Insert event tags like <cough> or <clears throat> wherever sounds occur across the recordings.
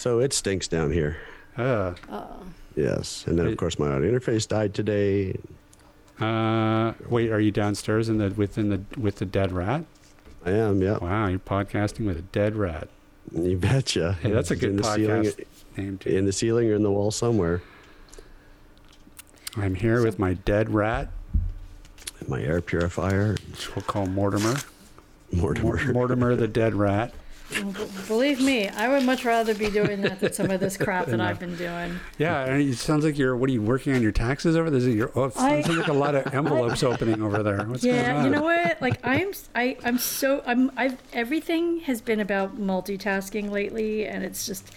So it stinks down here. Uh, Yes. And then, of course, my audio interface died today. uh, wait, are you downstairs in the within the with the dead rat? I am, yeah. Wow, you're podcasting with a dead rat. You betcha. Hey, that's a good in the ceiling, podcast name too. in the ceiling or in the wall somewhere. I'm here with my dead rat, My air purifier, which we'll call Mortimer. Mortimer. Mortimer the dead rat. Well, b- Believe me, I would much rather be doing that than some of this crap that <laughs> I've been doing. Yeah, and it sounds like you're. What are you working on your taxes over? This is your. Oh, it I- sounds like a lot of <laughs> envelopes opening over there. What's going Yeah, on? you know what? Like I'm, s- I, am so I'm. I've everything has been about multitasking lately, and it's just,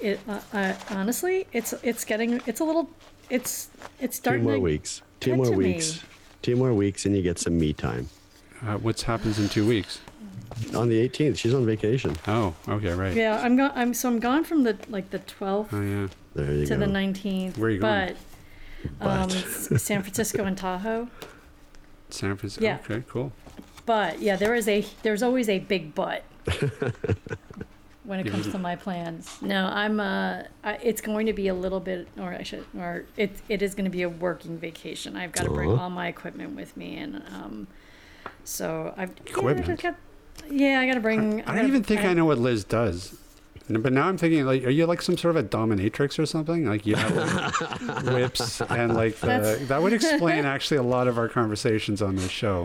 it. Uh, uh, honestly, it's it's getting it's a little, it's it's Two starting more to weeks. Two get more to me. weeks. Two more weeks, and you get some me time. Uh, what's happens in two weeks? On the 18th, she's on vacation. Oh, okay, right. Yeah, I'm gone. I'm so I'm gone from the like the 12th Oh yeah. There you to go. the 19th. Where are you going? but, um, But- S- San Francisco and Tahoe. San Francisco. Yeah. Okay, cool. But yeah, there is a there's always a big but <laughs> when it Yeah. comes to my plans. No, I'm uh, I, it's going to be a little bit, or I should, or it it is going to be a working vacation. I've got to bring Aw. all my equipment with me, and um, so I've yeah, I Equipment? got, yeah, I got to bring. I gotta- don't even think I know what Liz does. But now I'm thinking, like, are you like some sort of a dominatrix or something? Like you have like, <laughs> whips and like the, that would explain <laughs> actually a lot of our conversations on this show.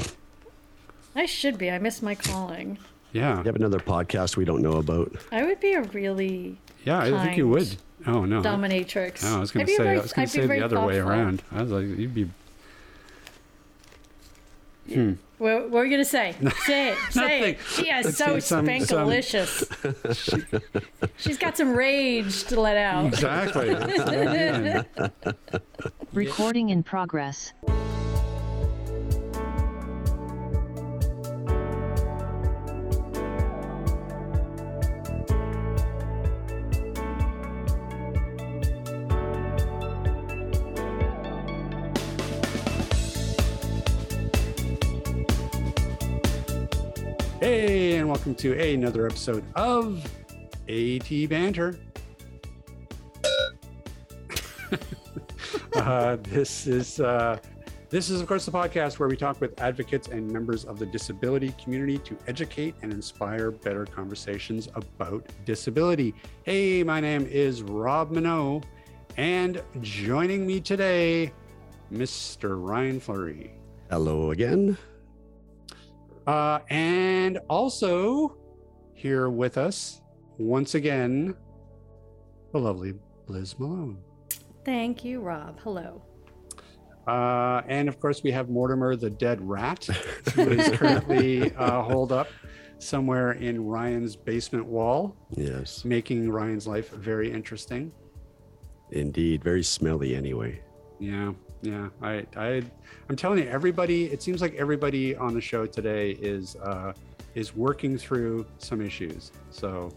I should be. I miss my calling. Yeah, You have another podcast we don't know about. I would be a really yeah, I think you would. Oh no, dominatrix. no, I was going to be say, very- I was going to say the other way around. I was like, you'd be. Hmm. What, what were you gonna say? <laughs> Say it. Say it. She is Let's so see, some- some- spankalicious. <laughs> She's got some rage to let out. Exactly. <laughs> Recording in progress. Welcome to another episode of AT Banter. <laughs> uh, this is uh, this is of course the podcast where we talk with advocates and members of the disability community to educate and inspire better conversations about disability. Hey, my name is Rob Mineault, and joining me today, Mr. Ryan Fleury. Hello again. Uh, and also here with us once again, the lovely Liz Malone. Thank you, Rob. Hello. Uh, and of course, we have Mortimer the dead rat, <laughs> who is currently uh, holed up somewhere in Ryan's basement wall, Yes, making Ryan's life very interesting. indeed. Very smelly anyway. Yeah, yeah. I, I, I'm telling you, everybody. It seems like everybody on the show today is uh, is working through some issues. So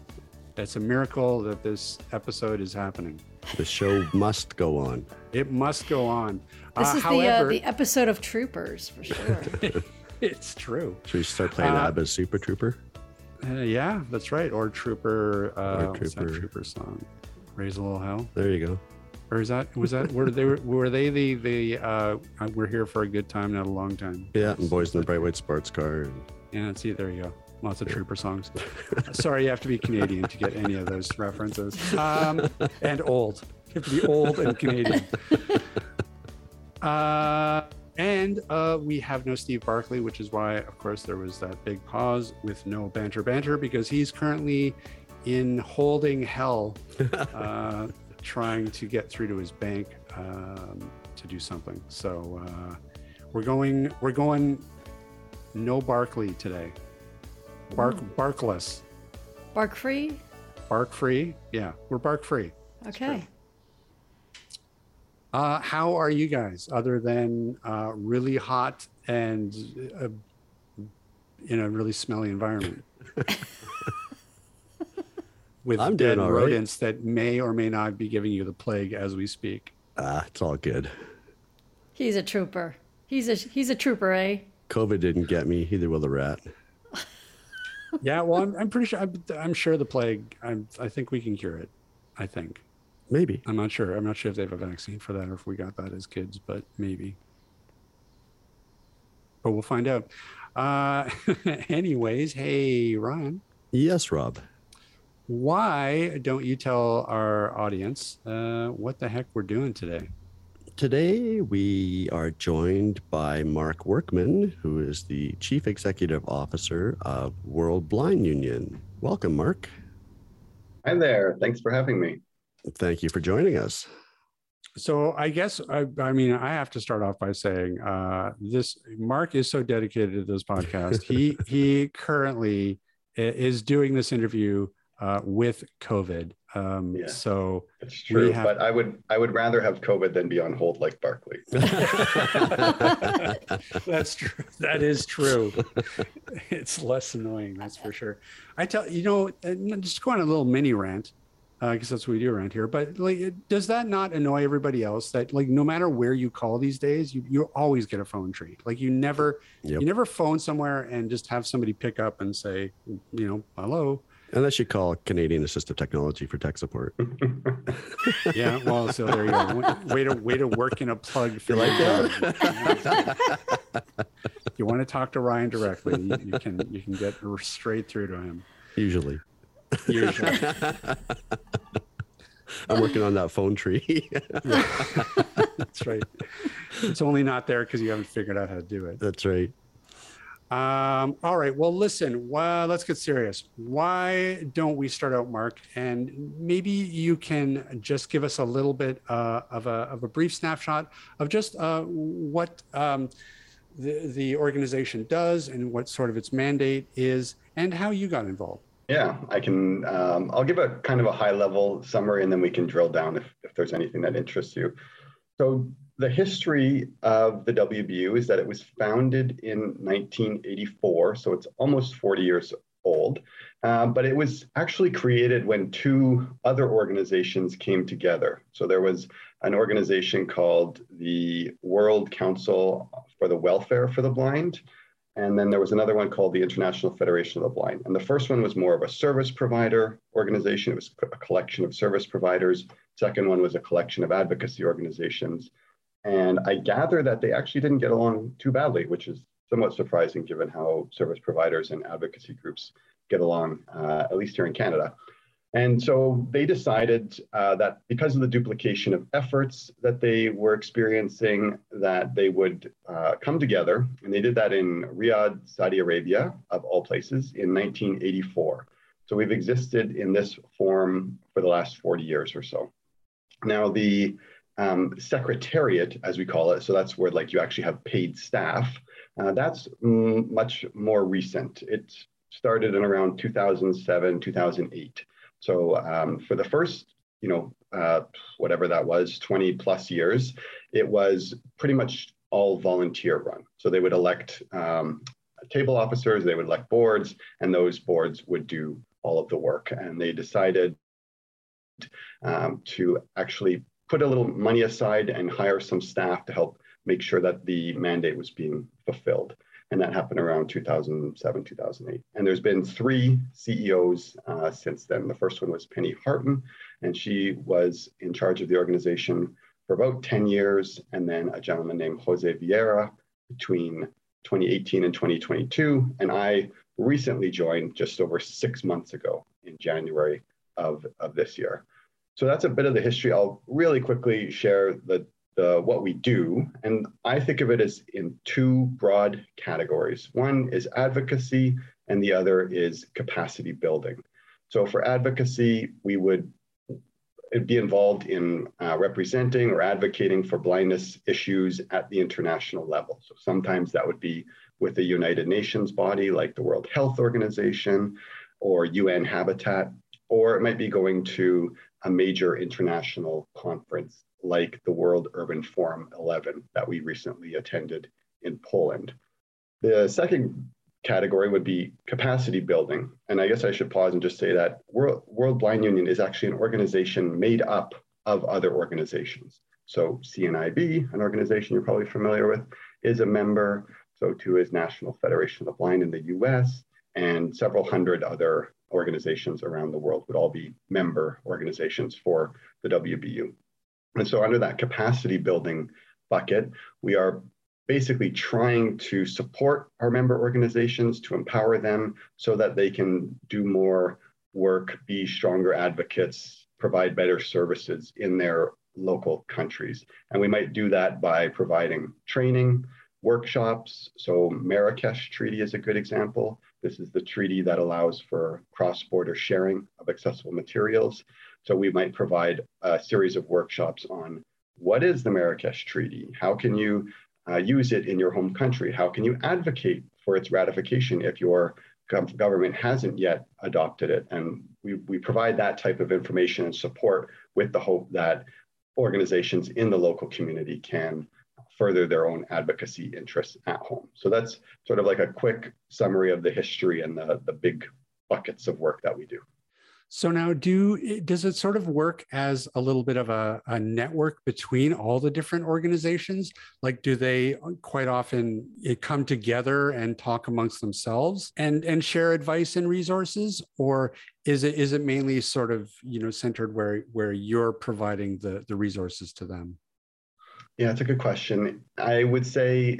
it's a miracle that this episode is happening. The show must go on. It must go on. This Uh, is however, the uh, the episode of Troopers for sure. <laughs> <laughs> it's true. Should we start playing Uh, ABBA's Super Trooper? Uh, yeah, that's right. Or Trooper. Uh, Or Trooper. Trooper song? Raise a little hell. There you go. Or is that was that were they were they the the uh, uh, we're here for a good time, not a long time? Yeah, and Boys in the Bright White Sports Car. Yeah, see, there you go. Lots of Trooper songs. <laughs> Sorry, you have to be Canadian to get any of those references. Um, and old. You have to be old and Canadian. <laughs> Uh, and uh, we have no Steve Barclay, which is why, of course, there was that big pause with no banter banter because he's currently in holding hell, <laughs> uh, trying to get through to his bank um, to do something. So uh, we're going, we're going, no Barclay today. Bark, barkless, Bark free. bark free. Yeah, we're bark free. Okay. Uh, how are you guys, other than uh, really hot and uh, in a really smelly environment? <laughs> With I'm dead doing all right. rodents that may or may not be giving you the plague as we speak. Ah, it's all good. He's a trooper. He's a he's a trooper, eh? COVID didn't get me, either will the rat. <laughs> yeah, well, I'm, I'm pretty sure. I'm, I'm sure the plague. I'm, I think we can cure it. I think. Maybe. I'm not sure. I'm not sure if they have a vaccine for that or if we got that as kids, but maybe. But we'll find out. Uh, <laughs> anyways, hey Ryan, Yes, Rob. Why don't you tell our audience uh, what the heck we're doing today? Today we are joined by Mark Workman, who is the Chief Executive Officer of World Blind Union. Welcome, Mark. Hi there. Thanks for having me. Thank you for joining us. So I guess I, I mean I have to start off by saying uh, this Mark is so dedicated to this podcast. he <laughs> he currently is doing this interview uh, with COVID. Um, Yeah. So It's true, have- but I would I would rather have COVID than be on hold like Barclay. <laughs> <laughs> that's true. That is true. <laughs> It's less annoying, that's for sure. I tell you know, just go on a little mini rant, uh, because that's what we do around here. But like, does that not annoy everybody else that like no matter where you call these days, you you always get a phone tree. Like you never Yep. you never phone somewhere and just have somebody pick up and say, you know, hello. Unless you call Canadian Assistive Technology for tech support. <laughs> Yeah, well, so there you go. Way- to way to work in a plug. For You like that? <laughs> you want to talk to Ryan directly, you, you can you can get straight through to him. Usually. Usually, <laughs> I'm working on that phone tree. that's right. It's only not there because you haven't figured out how to do it. That's right. Um, all right. Well, listen. Well, let's get serious. Why don't we start out, Mark? And maybe you can just give us a little bit uh, of a of a brief snapshot of just uh, what um, the the organization does and what sort of its mandate is, and how you got involved. Yeah, I can. Um, I'll give a kind of a high level summary, and then we can drill down if if there's anything that interests you. So the history of the WBU is that it was founded in 1984, so it's almost 40 years old. Uh, but it was actually created when two other organizations came together. So there was an organization called the World Council for the Welfare for the Blind, and then there was another one called the International Federation of the Blind. And the first one was more of a service provider organization. It was a collection of service providers. Second one was a collection of advocacy organizations. And I gather that they actually didn't get along too badly, which is somewhat surprising given how service providers and advocacy groups get along, uh, at least here in Canada. And so they decided uh, that because of the duplication of efforts that they were experiencing, that they would uh, come together. And they did that in Riyadh, Saudi Arabia, of all places, in 1984. So we've existed in this form for the last 40 years or so. Now, the um, secretariat, as we call it, so that's where like you actually have paid staff, uh, that's mm, much more recent. It started in around 2007, 2008. So um, for the first, you know, uh, whatever that was, 20 plus years, it was pretty much all volunteer run. So they would elect um, table officers, they would elect boards, and those boards would do all of the work. And they decided um, to actually put a little money aside and hire some staff to help make sure that the mandate was being fulfilled. And that happened around 2007, 2008. And there's been three CEOs uh, since then. The first one was Penny Hartin, and she was in charge of the organization for about 10 years. And then a gentleman named Jose Vieira between 2018 and 2022. And I recently joined just over six months ago in January of, of this year. So that's a bit of the history. I'll really quickly share the the, what we do. And I think of it as in two broad categories. One is advocacy, and the other is capacity building. So for advocacy, we would be involved in uh, representing or advocating for blindness issues at the international level. So sometimes that would be with a United Nations body like the World Health Organization or UN Habitat, or it might be going to a major international conference like the World Urban Forum 11 that we recently attended in Poland. The second category would be capacity building. And I guess I should pause and just say that World, World Blind Union is actually an organization made up of other organizations. So CNIB, an organization you're probably familiar with, is a member. So too is National Federation of the Blind in the US, and several hundred other organizations around the world would all be member organizations for the WBU. And so, under that capacity building bucket, we are basically trying to support our member organizations to empower them so that they can do more work, be stronger advocates, provide better services in their local countries. And we might do that by providing training, workshops. So, Marrakesh Treaty is a good example. This is the treaty that allows for cross border sharing of accessible materials. So, we might provide a series of workshops on what is the Marrakesh Treaty? How can you uh, use it in your home country? How can you advocate for its ratification if your government hasn't yet adopted it? And we, we provide that type of information and support with the hope that organizations in the local community can further their own advocacy interests at home. So that's sort of like a quick summary of the history and the, the big buckets of work that we do. So now, do does it sort of work as a little bit of a, a, network between all the different organizations? Like, do they quite often eh, come together and talk amongst themselves and and share advice and resources, or is it is it mainly sort of you know centered where where you're providing the the resources to them? Yeah, it's a good question. I would say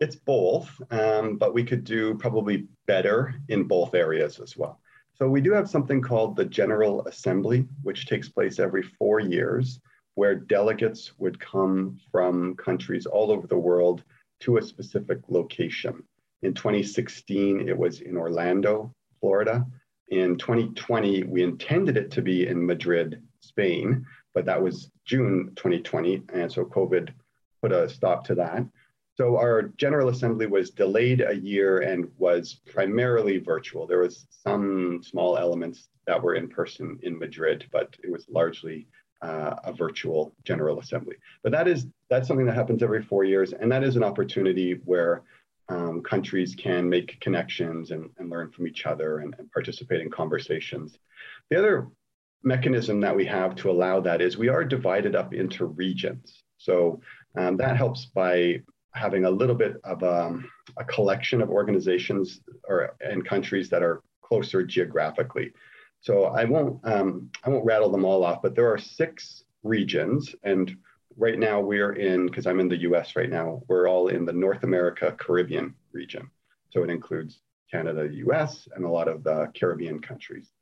it's both, um, but we could do probably better in both areas as well. So we do have something called the General Assembly, which takes place every four years, where delegates would come from countries all over the world to a specific location. In 2016, it was in Orlando, Florida. In 2020, we intended it to be in Madrid, Spain, but that was June 2020. And so COVID put a stop to that. So our General Assembly was delayed a year and was primarily virtual. There was some small elements that were in person in Madrid, but it was largely uh, a virtual General Assembly. But that is that's something that happens every four years, and that is an opportunity where um, countries can make connections and, and learn from each other and, and participate in conversations. The other mechanism that we have to allow that is we are divided up into regions. So um, that helps by having a little bit of um, a collection of organizations or and countries that are closer geographically. So I won't um, I won't rattle them all off, but there are six regions, and right now we're in because I'm in the U.S. right now. We're all in the North America Caribbean region, so it includes Canada, U.S., and a lot of the Caribbean countries.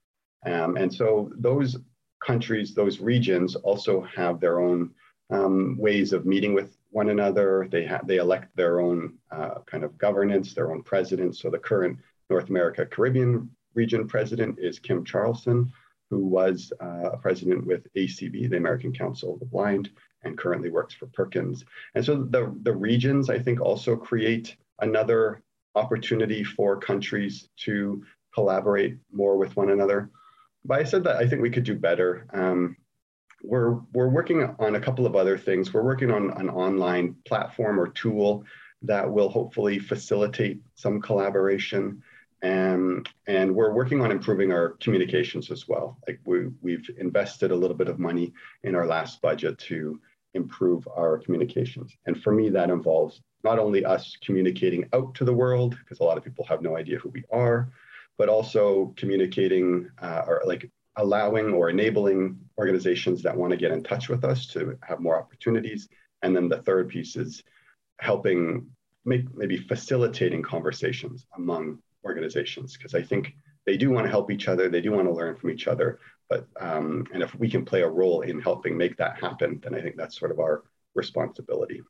Um, and so those countries, those regions, also have their own um, ways of meeting with one another. They have they elect their own uh, kind of governance, their own president. So the current North America Caribbean region president is Kim Charlson, who was uh, a president with ACB, the American Council of the Blind, and currently works for Perkins. And so the, the regions, I think, also create another opportunity for countries to collaborate more with one another. But I said that I think we could do better. Um, we're, we're working on a couple of other things. We're working on an online platform or tool that will hopefully facilitate some collaboration. And, and we're working on improving our communications as well. Like we, we've invested a little bit of money in our last budget to improve our communications. And for me, that involves not only us communicating out to the world, because a lot of people have no idea who we are, but also communicating uh, or like allowing or enabling organizations that want to get in touch with us to have more opportunities. And then the third piece is helping make maybe facilitating conversations among organizations because I think they do want to help each other, they do want to learn from each other. But um, and if we can play a role in helping make that happen, then I think that's sort of our responsibility.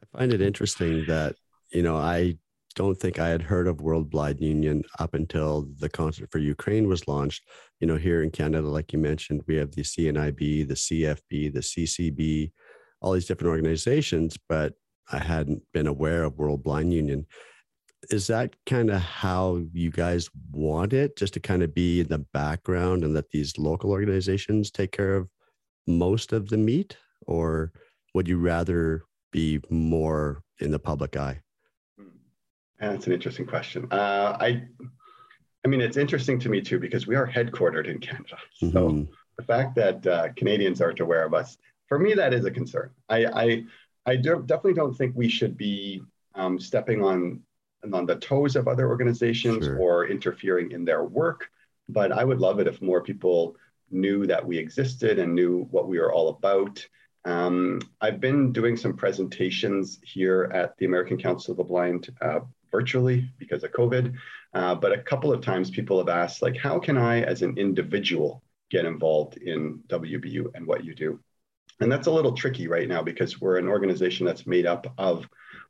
I find it interesting that you know I don't think I had heard of World Blind Union up until the concert for Ukraine was launched. You know, here in Canada, like you mentioned, we have the CNIB, the CFB, the CCB, all these different organizations, but I hadn't been aware of World Blind Union. Is that kind of how you guys want it, just to kind of be in the background and let these local organizations take care of most of the meat? Or would you rather be more in the public eye? That's an interesting question. Uh, I, I mean, it's interesting to me too because we are headquartered in Canada. So mm-hmm. the fact that uh, Canadians aren't aware of us, for me, that is a concern. I, I, I do, definitely don't think we should be um, stepping on on the toes of other organizations Sure. or interfering in their work. But I would love it if more people knew that we existed and knew what we were all about. Um, I've been doing some presentations here at the American Council of the Blind uh, virtually because of COVID. Uh, but a couple of times people have asked, like, how can I, as an individual, get involved in WBU and what you do? And that's a little tricky right now because we're an organization that's made up of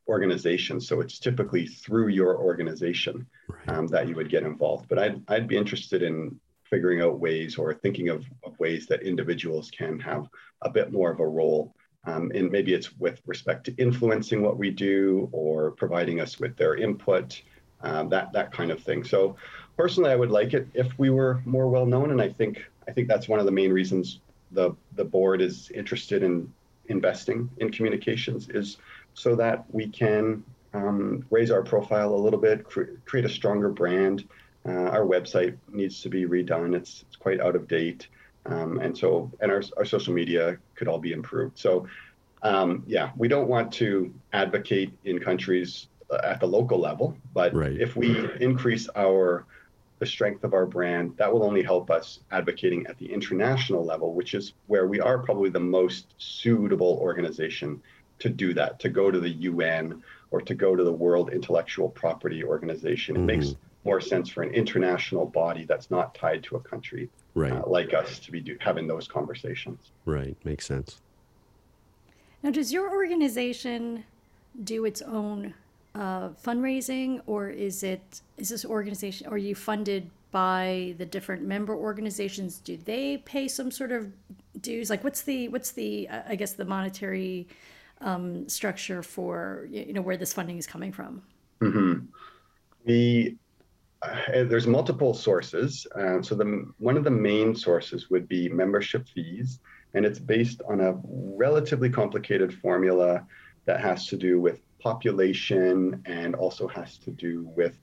organizations. So it's typically through your organization Right. um, that you would get involved. But I'd, I'd be interested in figuring out ways or thinking of, of ways that individuals can have a bit more of a role. Um, and maybe it's with respect to influencing what we do or providing us with their input, um, that, that kind of thing. So personally, I would like it if we were more well known. And I think, I think that's one of the main reasons the, the board is interested in investing in communications is so that we can um, raise our profile a little bit, cre- create a stronger brand. Uh, our website needs to be redone. It's, it's quite out of date. Um, and so, and our, our social media could all be improved. So, um, yeah, we don't want to advocate in countries uh, at the local level, but Right. if we increase our the strength of our brand, that will only help us advocating at the international level, which is where we are probably the most suitable organization to do that, to go to the UN or to go to the World Intellectual Property Organization. It makes more sense for an international body that's not tied to a country Right. uh, like us to be do, having those conversations. Right. Makes sense. Now, does your organization do its own uh, fundraising, or is it is this organization? Are you funded by the different member organizations? Do they pay some sort of dues? Like, what's the what's the uh, I guess the monetary um, structure for you know where this funding is coming from? Mhm. We uh, there's multiple sources. Um, so the one of the main sources would be membership fees, and it's based on a relatively complicated formula that has to do with population and also has to do with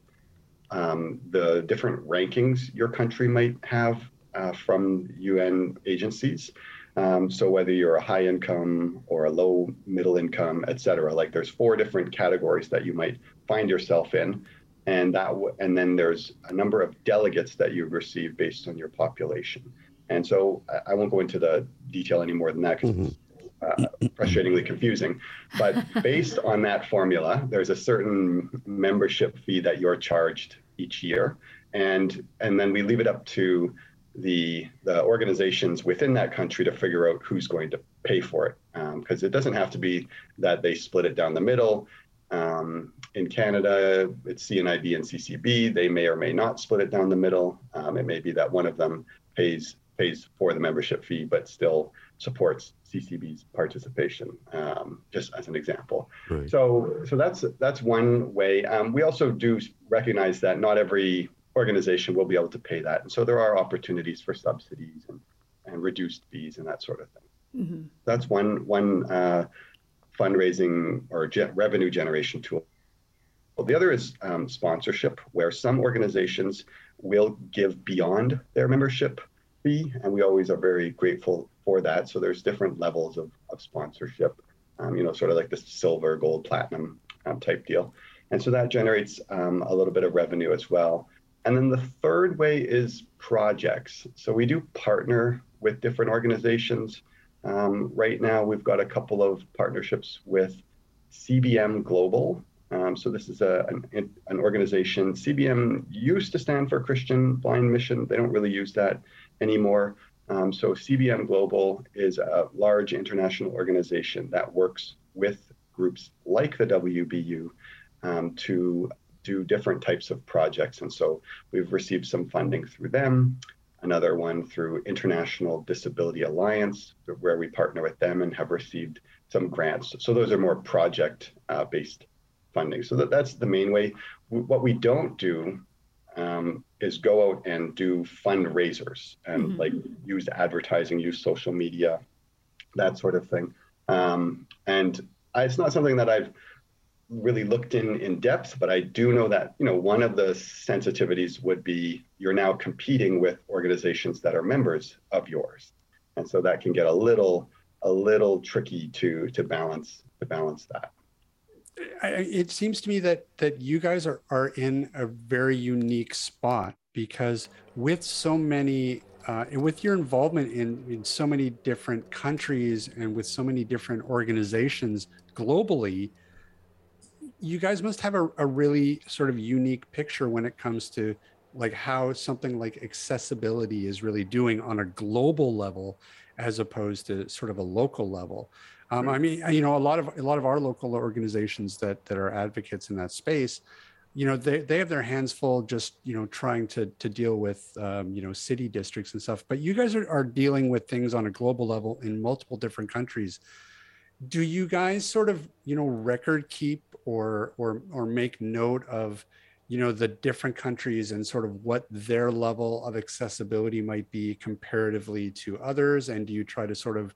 um, the different rankings your country might have uh, from UN agencies. Um, so whether you're a high income or a low middle income, et cetera, like there's four different categories that you might find yourself in. And that, w- and then there's a number of delegates that you receive based on your population. And so I, I won't go into the detail any more than that because it's uh, frustratingly confusing. But based on that formula, there's a certain membership fee that you're charged each year, and and then we leave it up to the the organizations within that country to figure out who's going to pay for it, because it doesn't have to be that they split it down the middle. Um, in Canada, it's CNIB and CCB. They may or may not split it down the middle. Um, it may be that one of them pays pays for the membership fee, but still supports CCB's participation, um, just as an example. Right. So, so that's that's one way. Um, we also do recognize that not every organization will be able to pay that, and so there are opportunities for subsidies and, and reduced fees and that sort of thing. That's one one uh, fundraising or ge- revenue generation tool. Well, the other is um, sponsorship, where some organizations will give beyond their membership fee, and we always are very grateful for that. So there's different levels of, of sponsorship, um, you know, sort of like the silver, gold, platinum um, type deal. And so that generates um, a little bit of revenue as well. And then the third way is projects. So we do partner with different organizations. Um, right now, we've got a couple of partnerships with CBM Global. Um, so this is a, an, an organization. CBM used to stand for Christian Blind Mission. They don't really use that anymore. Um, so CBM Global is a large international organization that works with groups like the WBU um, to do different types of projects. And so we've received some funding through them, another one through International Disability Alliance, where we partner with them and have received some grants. So those are more project uh, based funding. So that, that's the main way. What we don't do um, is go out and do fundraisers and Mhm. like use advertising, use social media, that sort of thing. Um, and I, it's not something that I've really looked in in depth, but I do know that you know one of the sensitivities would be you're now competing with organizations that are members of yours, and so that can get a little a little tricky to to balance to balance that. I, it seems to me that that you guys are are in a very unique spot because with so many uh, and with your involvement in in so many different countries and with so many different organizations globally you guys must have a, a really sort of unique picture when it comes to like how something like accessibility is really doing on a global level as opposed to sort of a local level um, I mean, you know, a lot of a lot of our local organizations that that are advocates in that space, you know, they they have their hands full just you know trying to to deal with um, you know city districts and stuff. But you guys are, are dealing with things on a global level in multiple different countries. Do you guys sort of you know record keep or or or make note of you know the different countries and sort of what their level of accessibility might be comparatively to others? And do you try to sort of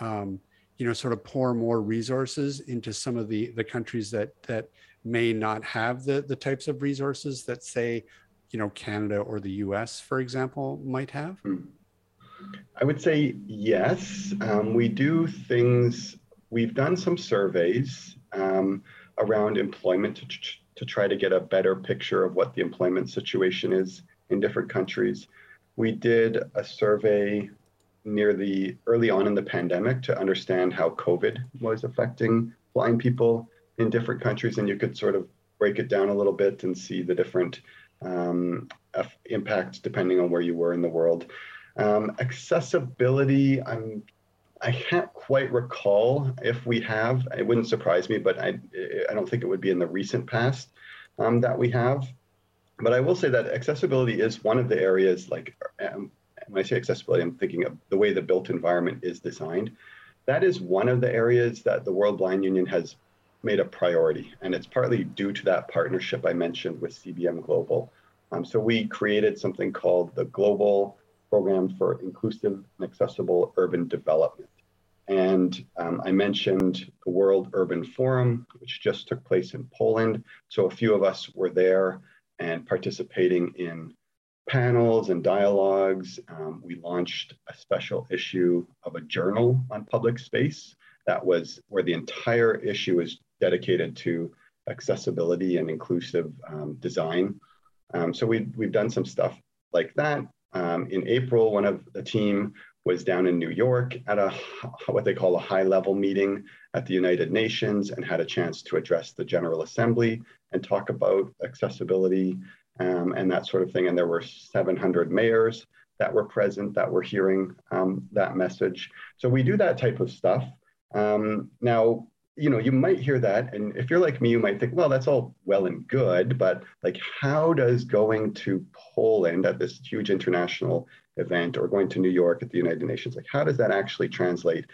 um, you know sort of pour more resources into some of the the countries that that may not have the the types of resources that say you know canada or the us for example might have? Hmm. i would say yes. Um, we do things we've done some surveys um, around employment to, to try to get a better picture of what the employment situation is in different countries we did a survey near the early on in the pandemic to understand how COVID was affecting blind people in different countries, and you could sort of break it down a little bit and see the different um, impacts depending on where you were in the world. Um, accessibility, I'm I can't quite recall if we have. It wouldn't surprise me, but I I don't think it would be in the recent past um, that we have. But I will say that accessibility is one of the areas, like um, when I say accessibility, I'm thinking of the way the built environment is designed. That is one of the areas that the World Blind Union has made a priority, and it's partly due to that partnership I mentioned with CBM Global. Um, so we created something called the Global Program for Inclusive and Accessible Urban Development. And um, I mentioned the World Urban Forum, which just took place in Poland. So a few of us were there and participating in panels and dialogues. Um, we launched a special issue of a journal on public space that was where the entire issue is dedicated to accessibility and inclusive um, design. Um, so we, we've done some stuff like that. Um, in April, one of the team was down in New York at a what they call a high level meeting at the United Nations and had a chance to address the General Assembly and talk about accessibility um, and that sort of thing. And there were 700 mayors that were present that were hearing um, that message. So we do that type of stuff. Um, now, you know, you might hear that, and if you're like me, you might think, well, that's all well and good, but like, how does going to Poland at this huge international event or going to New York at the United Nations, like, how does that actually translate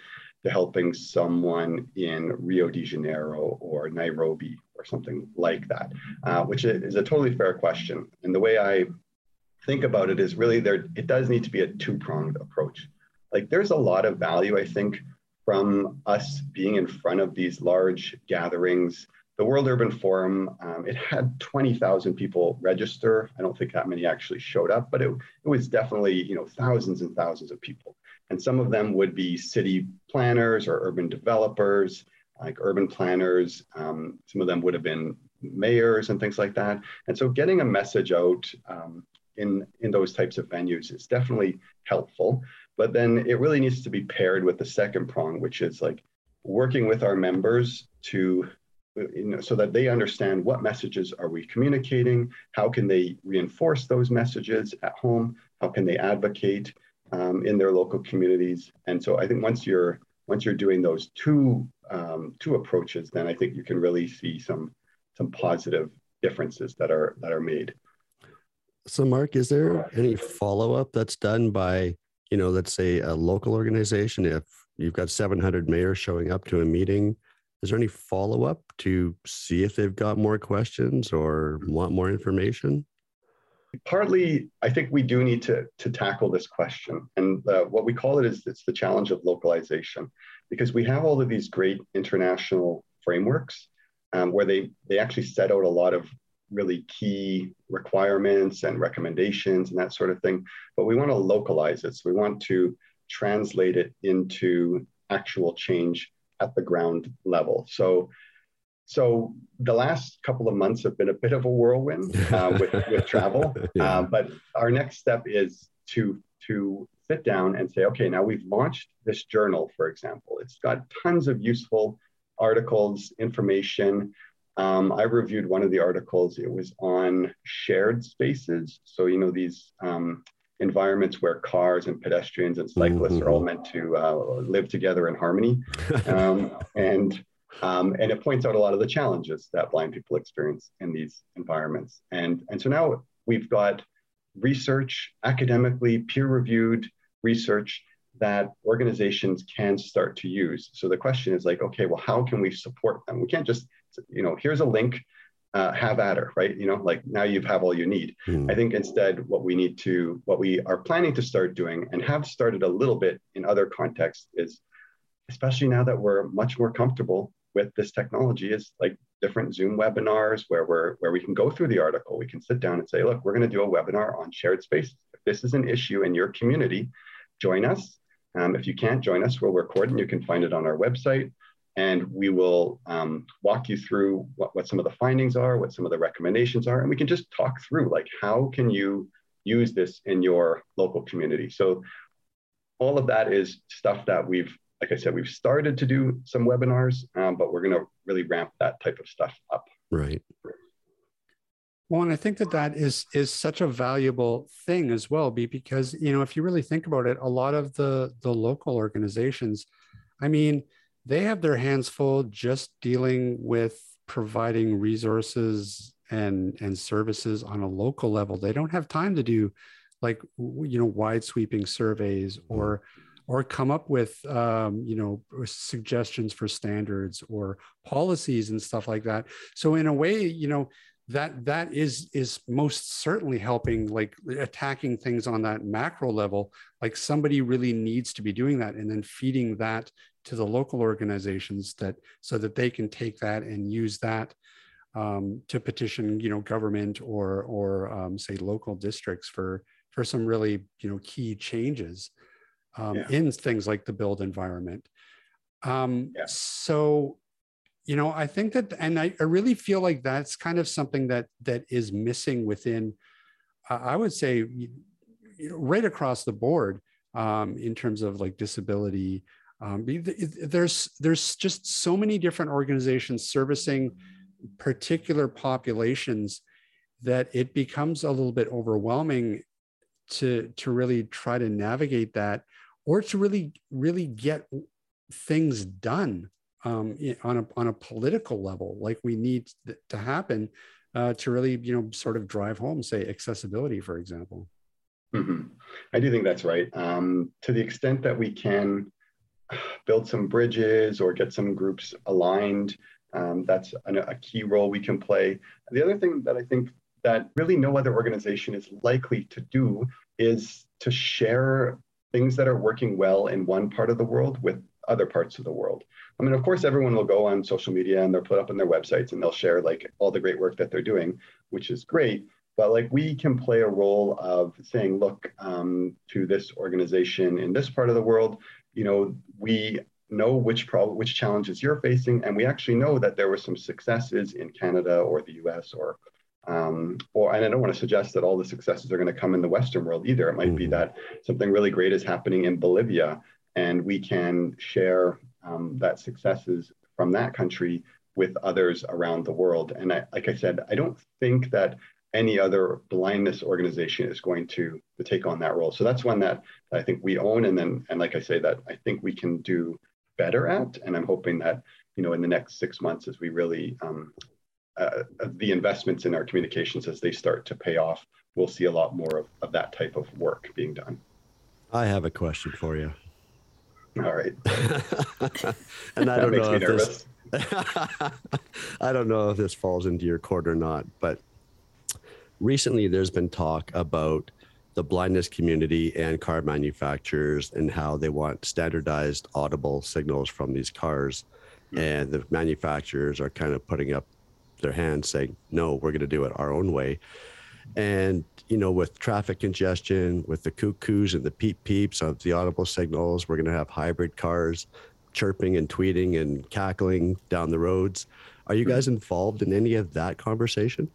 to helping someone in Rio de Janeiro or Nairobi or something like that, uh, which is a totally fair question. And the way I think about it is really there, it does need to be a two pronged approach. Like there's a lot of value, I think, from us being in front of these large gatherings. The World Urban Forum, um, it had 20,000 people register. I don't think that many actually showed up, but it, it was definitely, you know, thousands and thousands of people. And some of them would be city planners or urban developers like urban planners. Um, some of them would have been mayors and things like that. And so getting a message out um, in, in those types of venues is definitely helpful. But then it really needs to be paired with the second prong, which is like working with our members to you know, so that they understand what messages are we communicating, how can they reinforce those messages at home, how can they advocate um, in their local communities. And so I think once you're once you're doing those two um, two approaches, then I think you can really see some some positive differences that are that are made. So, Mark, is there any follow up that's done by you know, let's say a local organization? If you've got 700 mayors showing up to a meeting, is there any follow up to see if they've got more questions or want more information? partly i think we do need to, to tackle this question and uh, what we call it is it's the challenge of localization because we have all of these great international frameworks um, where they they actually set out a lot of really key requirements and recommendations and that sort of thing but we want to localize it so we want to translate it into actual change at the ground level so so the last couple of months have been a bit of a whirlwind uh, <laughs> with, with travel. yeah. uh, but our next step is to to sit down and say, okay, now we've launched this journal, for example. It's got tons of useful articles, information. Um, I reviewed one of the articles. It was on shared spaces. So you know these um, environments where cars and pedestrians and cyclists mm-hmm. are all meant to uh, live together in harmony. <laughs> Um, and um, and it points out a lot of the challenges that blind people experience in these environments. And, and so now we've got research, academically peer-reviewed research that organizations can start to use. So the question is like, okay, well, how can we support them? We can't just, you know, here's a link, uh, have at her, right? You know, like now you have all you need. Mm. I think instead, what we need to, what we are planning to start doing and have started a little bit in other contexts is, especially now that we're much more comfortable with this technology is like different Zoom webinars where we're where we can go through the article. We can sit down and say, look, we're going to do a webinar on shared spaces. If this is an issue in your community, join us. Um, if you can't join us, we'll record and you can find it on our website. And we will um, walk you through what, what some of the findings are, what some of the recommendations are, and we can just talk through like how can you use this in your local community. So all of that is stuff that we've like I said, we've started to do some webinars, um, but we're going to really ramp that type of stuff up. Right. Well, and I think that that is is such a valuable thing as well, because you know if you really think about it, a lot of the the local organizations, I mean, they have their hands full just dealing with providing resources and and services on a local level. They don't have time to do like you know wide sweeping surveys or or come up with um, you know suggestions for standards or policies and stuff like that. So in a way you know that that is is most certainly helping like attacking things on that macro level. Like somebody really needs to be doing that and then feeding that to the local organizations that so that they can take that and use that um, to petition you know government or or um, say local districts for for some really you know key changes um, yeah. in things like the build environment. Um, yeah. So, you know, I think that, and I, I, really feel like that's kind of something that that is missing within, uh, I would say, you know, right across the board um, in terms of like disability. Um, there's there's just so many different organizations servicing particular populations that it becomes a little bit overwhelming to to really try to navigate that or to really really get things done um, on a on a political level, like we need to happen uh, to really you know sort of drive home, say accessibility, for example. Mm-hmm. I do think that's right. Um, to the extent that we can build some bridges or get some groups aligned, um, that's a, a key role we can play. The other thing that I think that really no other organization is likely to do is to share things that are working well in one part of the world with other parts of the world. I mean, of course, everyone will go on social media and they'll put up on their websites and they'll share like all the great work that they're doing, which is great. But like we can play a role of saying, look, um, to this organization in this part of the world, you know, we know which problem, which challenges you're facing, and we actually know that there were some successes in Canada or the U.S. or um, or and I don't want to suggest that all the successes are going to come in the Western world either. It might mm-hmm. be that something really great is happening in Bolivia, and we can share um, that successes from that country with others around the world. And I, like I said, I don't think that any other blindness organization is going to, to take on that role. So that's one that I think we own, and then and like I say, that I think we can do better at. And I'm hoping that you know in the next six months, as we really um, uh, the investments in our communications as they start to pay off, we'll see a lot more of, of that type of work being done. I have a question for you. All right. <laughs> and I don't know if this <laughs> I don't know if this falls into your court or not, but recently there's been talk about the blindness community and car manufacturers and how they want standardized audible signals from these cars. Mm-hmm. And the manufacturers are kind of putting up their hands saying, no, we're going to do it our own way. And, you know, with traffic congestion, with the cuckoos and the peep peeps of the audible signals, we're going to have hybrid cars chirping and tweeting and cackling down the roads. Are you guys involved in any of that conversation?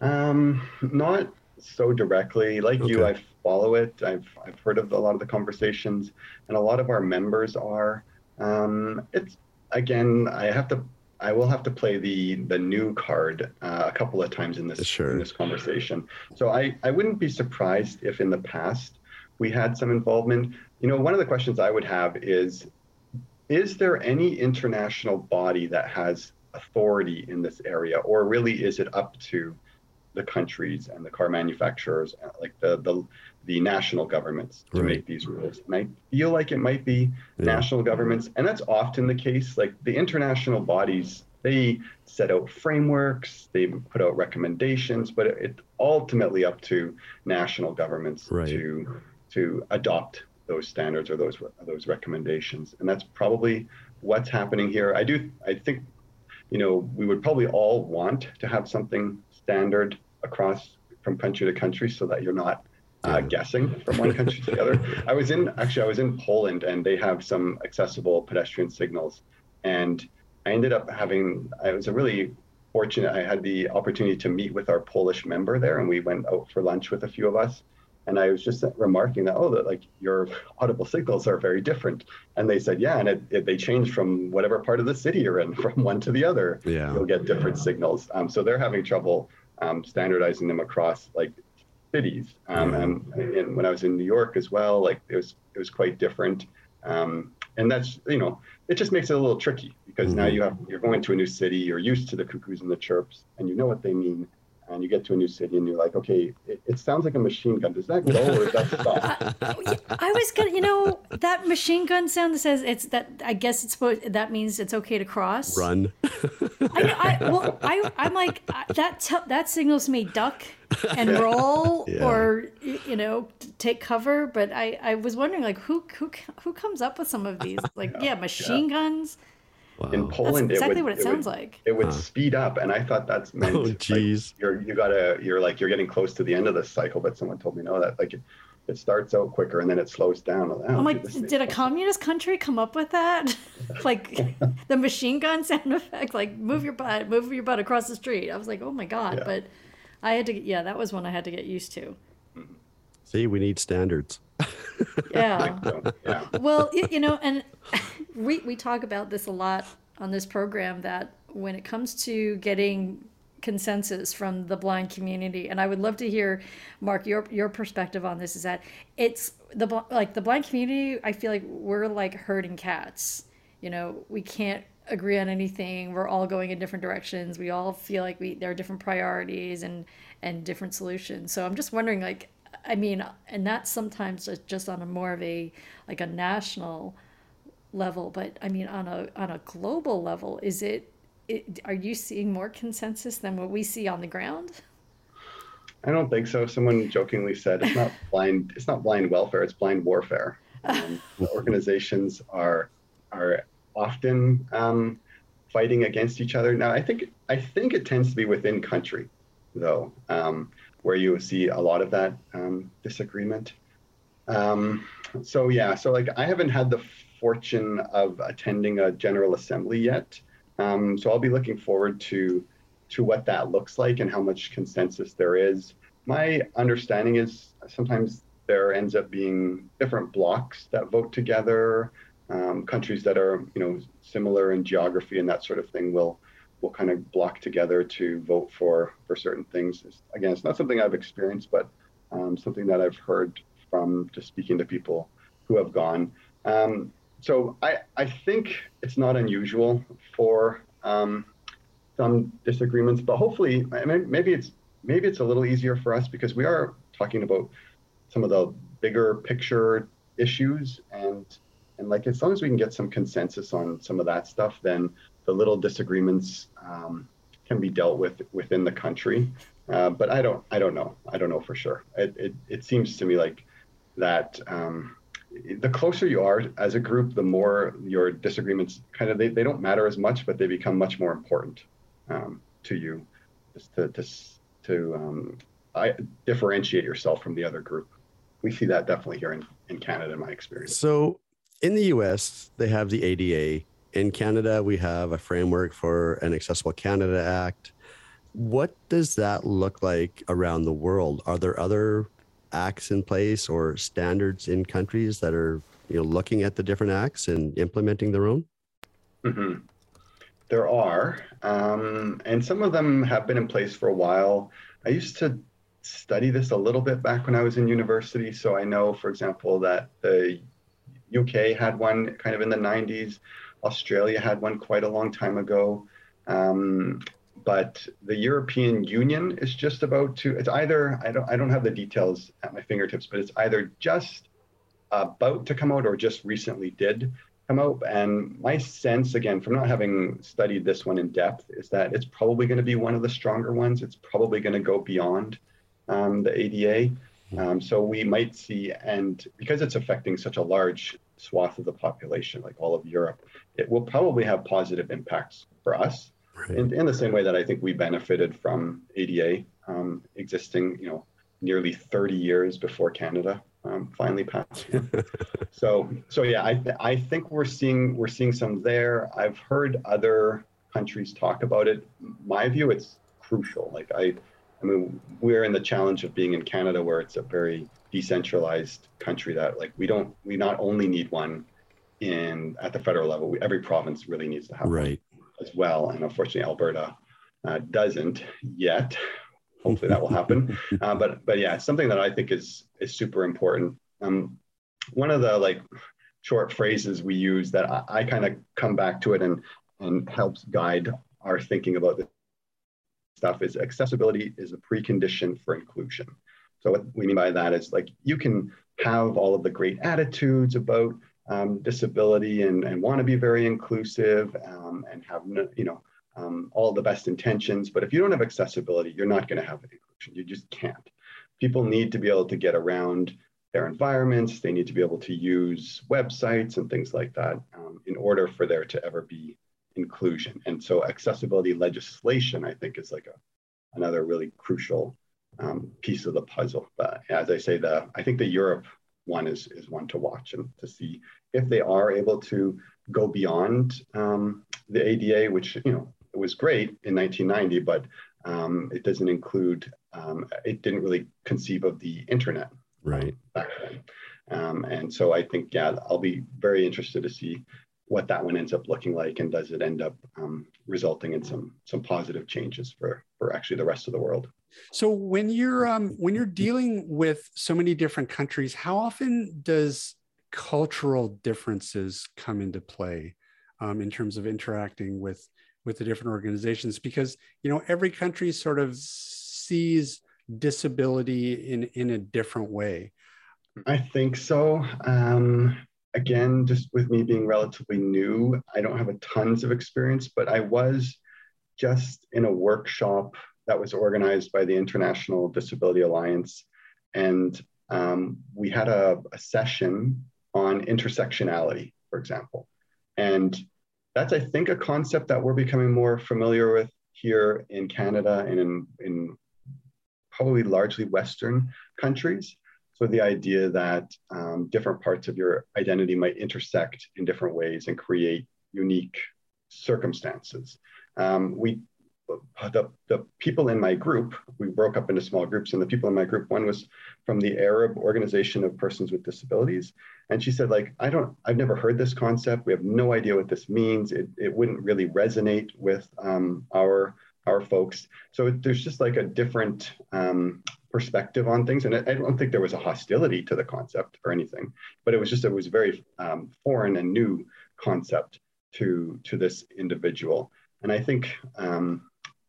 Um, not so directly. Like you, I follow it. I've I've heard of a lot of the conversations, and a lot of our members are. Um, it's again, I have to. I will have to play the the new card uh, a couple of times in this Sure. in this conversation. So I I wouldn't be surprised if in the past we had some involvement. You know, one of the questions I would have is, is there any international body that has authority in this area, or really is it up to the countries and the car manufacturers, uh, like the the, the national governments, to Right. make these rules? And I feel like it might be Yeah. national governments, and that's often the case. Like the international bodies, they set out frameworks, they put out recommendations, but it, it's ultimately up to national governments Right. to to adopt those standards or those those recommendations, and that's probably what's happening here. I do, I think, you know, we would probably all want to have something standard across from country to country, so that you're not uh, guessing from one country to the other. <laughs> I was in actually I was in Poland and they have some accessible pedestrian signals, and I ended up having I was a really fortunate. I had the opportunity to meet with our Polish member there, and we went out for lunch with a few of us. And I was just remarking that oh, that like your audible signals are very different. And they said, yeah, and it, it, they change from whatever part of the city you're in, <laughs> from one to the other. Yeah. You'll get different signals. Um, so they're having trouble um, standardizing them across like cities. Um, Yeah. and, and when I was in New York as well, like it was it was quite different. Um, and that's you know it just makes it a little tricky because now Mhm. you have you're going to a new city, you're used to the cuckoos and the chirps, and you know what they mean. And you get to a new city and you're like, okay, it, it sounds like a machine gun. Does that go or does that stop? <laughs> I was gonna, you know, that machine gun sound that says it's that. I guess it's supposed. That means it's okay to cross. Run. I know. I, well, I, I'm like I- that. Te- that signals me duck and roll, Yeah. or you know, take cover. But I, I was wondering, like, who, who, who comes up with some of these? Like, yeah, machine guns. In Wow. That's Poland, exactly it would, what it, sounds would, like. It would Huh. speed up, and I thought that's oh, meant. Oh, like, you're you gotta you're like you're getting close to the end of this cycle, but someone told me no that like it, it starts out quicker and then it slows down. Oh, I'm like, dude, did a communist country come up with that? <laughs> <laughs> like the machine gun sound effect, like move your butt, move your butt across the street. I was like, oh my god! Yeah. But I had to, yeah, that was one I had to get used to. Mm-hmm. See, we need standards. <laughs> Yeah. So, yeah. well, you know, and <laughs> we we talk about this a lot on this program that when it comes to getting consensus from the blind community, and I would love to hear, Mark, your your perspective on this. Is that it's the like the blind community? I feel like we're like herding cats. You know, we can't agree on anything. We're all going in different directions. We all feel like we there are different priorities and and different solutions. So I'm just wondering, like, I mean, and that's sometimes just- just on a more of a like a national level, but I mean, on a on a global level, is it? it are you seeing more consensus than what we see on the ground? I don't think so. Someone jokingly said it's not <laughs> blind. It's not blind welfare. It's blind warfare. <laughs> Um, organizations are are often um, fighting against each other. Now, I think I think it tends to be within country, though, um, where you see a lot of that um, disagreement. Um, so yeah, so like I haven't had the fortune of attending a general assembly yet. Um, so I'll be looking forward to to what that looks like and how much consensus there is. My understanding is sometimes there ends up being different blocks that vote together. Um, countries that are you know similar in geography and that sort of thing will will kind of block together to vote for for certain things. Again, it's not something I've experienced, but um, something that I've heard from just speaking to people who have gone. Um, so I, I think it's not unusual for um, some disagreements, but hopefully I mean, maybe it's maybe it's a little easier for us because we are talking about some of the bigger picture issues and and like as long as we can get some consensus on some of that stuff, then the little disagreements um, can be dealt with within the country. Uh, but I don't I don't know I don't know for sure. It it, it seems to me like that. Um, the closer you are as a group, the more your disagreements kind of they, they don't matter as much, but they become much more important um, to you, just to to, to um, I, differentiate yourself from the other group. We see that definitely here in, in Canada, in my experience. So in the US, they have the ADA in Canada, we have a framework for an Accessible Canada Act. What does that look like around the world? Are there other acts in place or standards in countries that are you know looking at the different acts and implementing their own? Mm-hmm. There are, um, and some of them have been in place for a while. I used to study this a little bit back when I was in university, so I know, for example, that the UK had one kind of in the 90s. Australia had one quite a long time ago. Um, but the European Union is just about to. It's either I don't I don't have the details at my fingertips, but it's either just about to come out or just recently did come out. And my sense, again, from not having studied this one in depth, is that it's probably going to be one of the stronger ones. It's probably going to go beyond um, the ADA. Um, so we might see, and because it's affecting such a large swath of the population, like all of Europe, it will probably have positive impacts for us. Right. In, in the same way that I think we benefited from ADA um, existing, you know, nearly 30 years before Canada um, finally passed. <laughs> so, so yeah, I, th- I think we're seeing we're seeing some there. I've heard other countries talk about it. My view, it's crucial. Like I, I mean, we're in the challenge of being in Canada, where it's a very decentralized country. That like we don't we not only need one in at the federal level, we, every province really needs to have right as well. And unfortunately, Alberta uh, doesn't yet. Hopefully, that will happen. <laughs> Uh, but but yeah, it's something that I think is is super important. Um, one of the like short phrases we use that I, I kind of come back to it and and helps guide our thinking about this stuff is accessibility is a precondition for inclusion. So what we mean by that is like you can have all of the great attitudes about um, disability and, and want to be very inclusive um, and have you know um, all the best intentions. But if you don't have accessibility, you're not going to have inclusion. You just can't. People need to be able to get around their environments. They need to be able to use websites and things like that um, in order for there to ever be inclusion. And so accessibility legislation, I think, is like a another really crucial um, piece of the puzzle. But as I say, the I think the Europe one is is one to watch and to see if they are able to go beyond um, the ADA, which you know was great in 1990, but um, it doesn't include. Um, it didn't really conceive of the internet right back then. Um, and so I think yeah, I'll be very interested to see what that one ends up looking like, and does it end up um, resulting in some some positive changes for for actually the rest of the world. So when you're um, when you're dealing with so many different countries, how often does cultural differences come into play um, in terms of interacting with with the different organizations? Because you know every country sort of sees disability in in a different way. I think so. Um, again, just with me being relatively new, I don't have a tons of experience, but I was just in a workshop that was organized by the International Disability Alliance. And um, we had a, a session on intersectionality, for example. And that's, I think, a concept that we're becoming more familiar with here in Canada and in, in probably largely Western countries. So the idea that um, different parts of your identity might intersect in different ways and create unique circumstances. Um, we the, the people in my group, we broke up into small groups, and the people in my group, one was from the Arab Organization of Persons with Disabilities. And she said, like, I don't, I've never heard this concept. We have no idea what this means. It, it wouldn't really resonate with um, our, our folks. So there's just like a different um, perspective on things. And I, I, don't think there was a hostility to the concept or anything, but it was just, it was very um, foreign and new concept to, to this individual. And I think, um,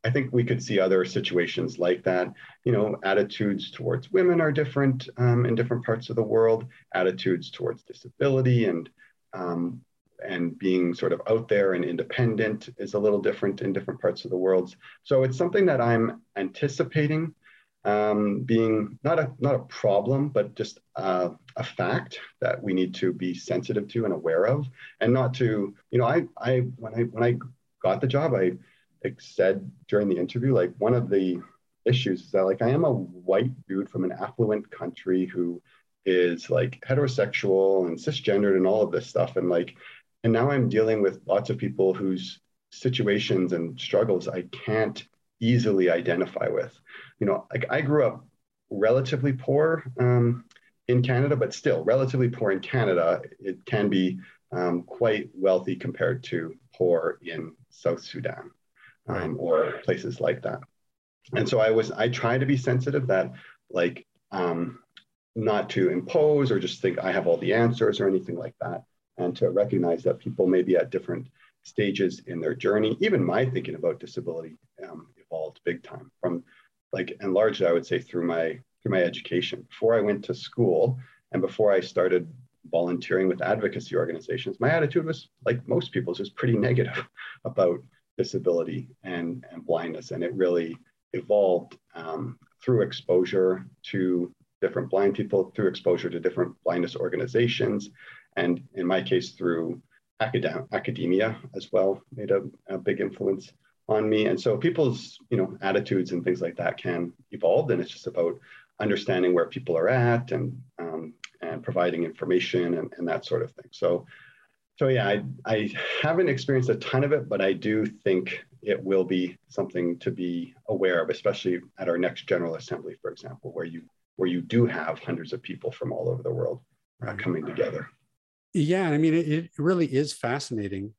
I think we could see other situations like that. You know, attitudes towards women are different um, in different parts of the world. Attitudes towards disability and um, and being sort of out there and independent is a little different in different parts of the world. So it's something that I'm anticipating um, being not a not a problem, but just uh, a fact that we need to be sensitive to and aware of, and not to you know I I when I when I got the job I said during the interview, like one of the issues is that like I am a white dude from an affluent country who is like heterosexual and cisgendered and all of this stuff. And like and now I'm dealing with lots of people whose situations and struggles I can't easily identify with. You know, like I grew up relatively poor um, in Canada, but still relatively poor in Canada. It can be um, quite wealthy compared to poor in South Sudan um, right. or places like that. And so I was, I try to be sensitive that like um, not to impose or just think I have all the answers or anything like that, and to recognize that people may be at different stages in their journey. Even my thinking about disability um, evolved big time from like, and largely I would say through my through my education. Before I went to school and before I started volunteering with advocacy organizations, my attitude was like most people's, was pretty negative <laughs> about disability and, and blindness. And it really evolved um, through exposure to different blind people, through exposure to different blindness organizations, and in my case, through academ- academia as well, made a, a big influence on me. And so people's, you know, attitudes and things like that can evolve. And it's just about understanding where people are at and um, and providing information and, and that sort of thing. So so yeah, I, I haven't experienced a ton of it, but I do think it will be something to be aware of, especially at our next General Assembly, for example, where you where you do have hundreds of people from all over the world uh, coming together. Yeah, I mean, it, it really is fascinating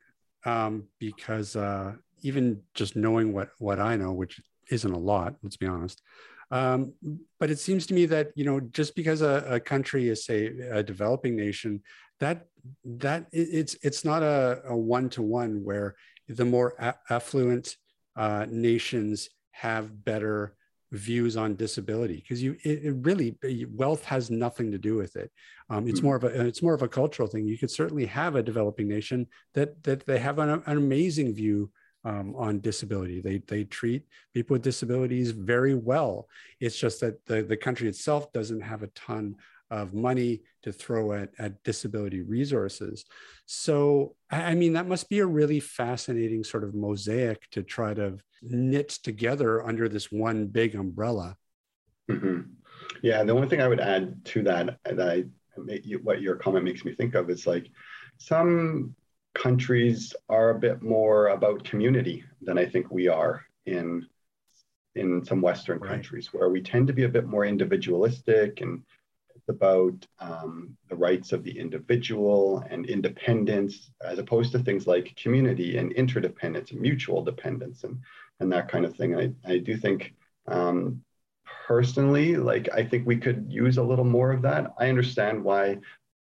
um, because uh, even just knowing what what I know, which isn't a lot, let's be honest. Um, but it seems to me that you know, just because a, a country is say a developing nation, that that it's it's not a one to one where the more a- affluent uh, nations have better views on disability because you it, it, really wealth has nothing to do with it. Um, it's mm-hmm. more of a it's more of a cultural thing. You could certainly have a developing nation that that they have an, an amazing view um, on disability. They they treat people with disabilities very well. It's just that the, the country itself doesn't have a ton of money to throw at, at disability resources. So, I mean, that must be a really fascinating sort of mosaic to try to knit together under this one big umbrella. Mm-hmm. Yeah, the only thing I would add to that, that I, what your comment makes me think of is like some countries are a bit more about community than I think we are in in some Western right. countries, where we tend to be a bit more individualistic and about um, the rights of the individual and independence, as opposed to things like community and interdependence and mutual dependence and, and that kind of thing. I, I do think um, personally, like I think we could use a little more of that. I understand why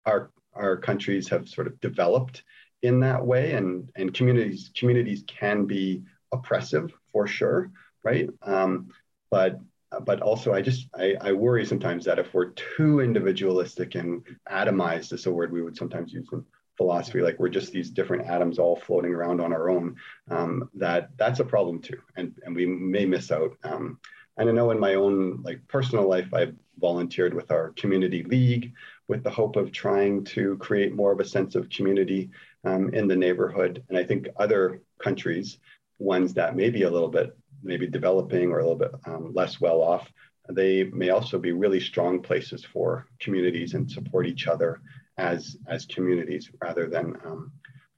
our our countries have sort of developed in that way, and and communities communities can be oppressive for sure, right? Um, but but also I just I, I, worry sometimes that if we're too individualistic and atomized is a word we would sometimes use in philosophy, like we're just these different atoms all floating around on our own, um, that that's a problem too, and and we may miss out. Um, and I know in my own like personal life, I've volunteered with our community league with the hope of trying to create more of a sense of community um, in the neighborhood. And I think other countries, ones that may be a little bit maybe developing or a little bit um, less well off, they may also be really strong places for communities and support each other as as communities rather than um,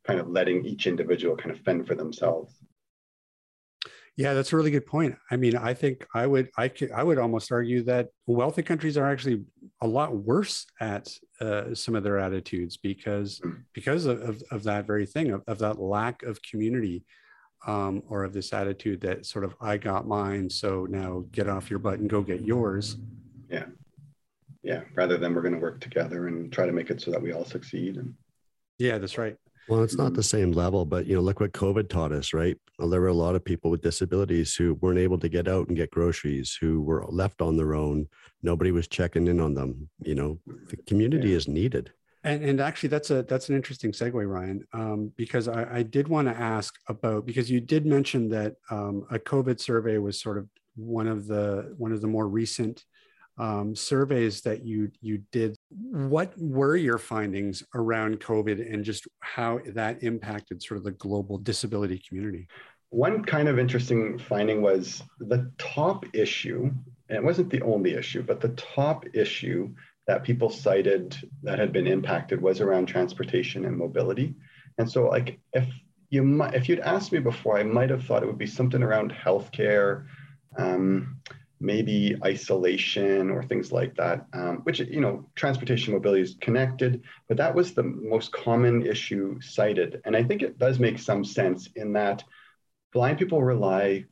kind of letting each individual kind of fend for themselves. Yeah, that's a really good point. I mean, I think I would I could I would almost argue that wealthy countries are actually a lot worse at uh, some of their attitudes because mm. because of, of, of, that very thing of, of that lack of community um, or of this attitude that sort of I got mine, so now get off your butt and go get yours. Yeah, yeah. Rather than we're going to work together and try to make it so that we all succeed. And yeah, that's right. Well, it's not the same level, but you know, look what COVID taught us, right? Well, there were a lot of people with disabilities who weren't able to get out and get groceries, who were left on their own. Nobody was checking in on them. You know, the community yeah. is needed. And, and actually, that's a that's an interesting segue, Ryan, um, because I, I did want to ask about because you did mention that um, a COVID survey was sort of one of the one of the more recent um, surveys that you you did. What were your findings around COVID and just how that impacted sort of the global disability community? One kind of interesting finding was the top issue, and it wasn't the only issue, but the top issue that people cited that had been impacted was around transportation and mobility. And so, like, if you might, if you'd asked me before, I might have thought it would be something around healthcare, um, maybe isolation or things like that. Um, which you know, transportation mobility is connected, but that was the most common issue cited, and I think it does make some sense in that blind people rely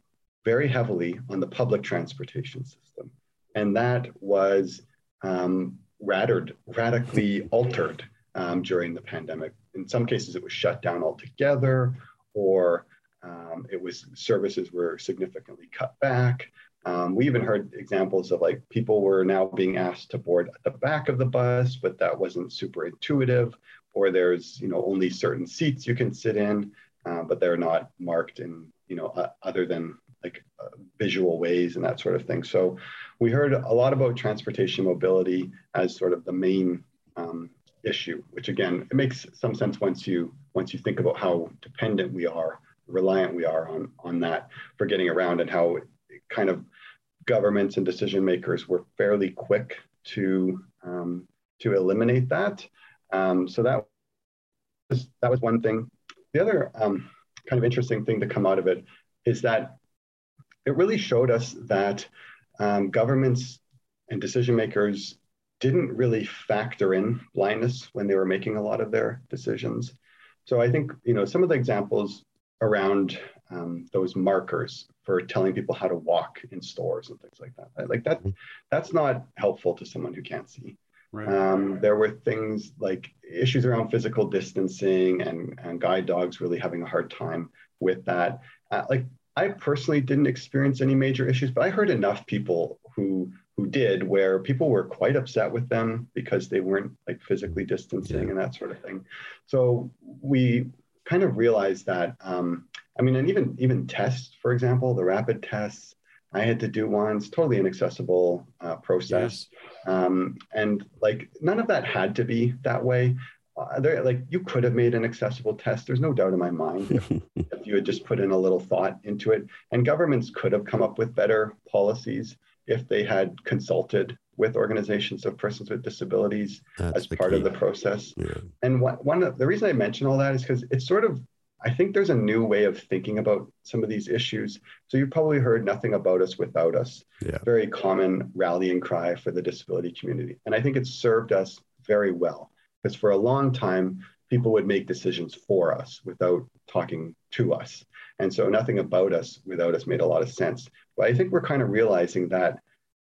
very heavily on the public transportation system, and that was um, rattered, radically altered um, during the pandemic. In some cases, it was shut down altogether, or um, it was services were significantly cut back. Um, we even heard examples of like people were now being asked to board at the back of the bus, but that wasn't super intuitive, or there's you know only certain seats you can sit in, uh, but they're not marked in you know uh, other than like uh, visual ways and that sort of thing. So we heard a lot about transportation mobility as sort of the main um, issue, which again, it makes some sense once you once you think about how dependent we are, reliant we are on on that for getting around, and how kind of governments and decision makers were fairly quick to um, to eliminate that. Um, so that was that was one thing. The other um, kind of interesting thing to come out of it is that it really showed us that um, governments and decision makers didn't really factor in blindness when they were making a lot of their decisions. So I think you know some of the examples around um, those markers for telling people how to walk in stores and things like that. Like that, that's not helpful to someone who can't see. Right. Um, there were things like issues around physical distancing and, and guide dogs really having a hard time with that. Uh, like I personally didn't experience any major issues, but I heard enough people who who did where people were quite upset with them because they weren't like physically distancing yeah. and that sort of thing. So we kind of realized that um, I mean, and even even tests, for example, the rapid tests, I had to do once, totally inaccessible uh, process, yes. um, and like none of that had to be that way uh, there, like you could have made an accessible test. There's no doubt in my mind if, <laughs> if you had just put in a little thought into it. And governments could have come up with better policies if they had consulted with organizations of persons with disabilities That's as part key. of the process. Yeah. And what, one of the reason I mention all that is because it's sort of I think there's a new way of thinking about some of these issues. So you've probably heard nothing about us without us. Yeah. Very common rallying cry for the disability community. And I think it's served us very well because for a long time, people would make decisions for us without talking to us. And so nothing about us without us made a lot of sense. But I think we're kind of realizing that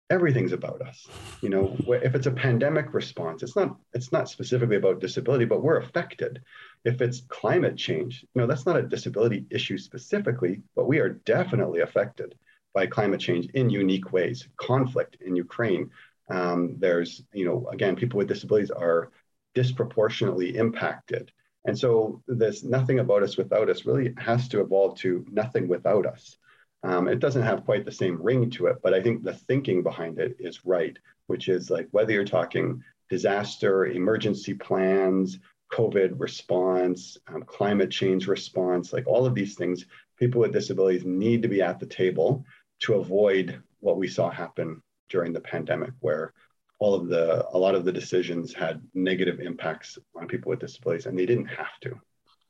everything's about us. You know, if it's a pandemic response, it's not it's not specifically about disability, but we're affected. If it's climate change, you know, that's not a disability issue specifically, but we are definitely affected by climate change in unique ways. Conflict in Ukraine. Um, there's, you know, again, people with disabilities are disproportionately impacted. And so this nothing about us without us really has to evolve to nothing without us. Um, it doesn't have quite the same ring to it, but I think the thinking behind it is right, which is like whether you're talking disaster, emergency plans, COVID response, um, climate change response, like all of these things, people with disabilities need to be at the table to avoid what we saw happen during the pandemic, where all of the a lot of the decisions had negative impacts on people with disabilities and they didn't have to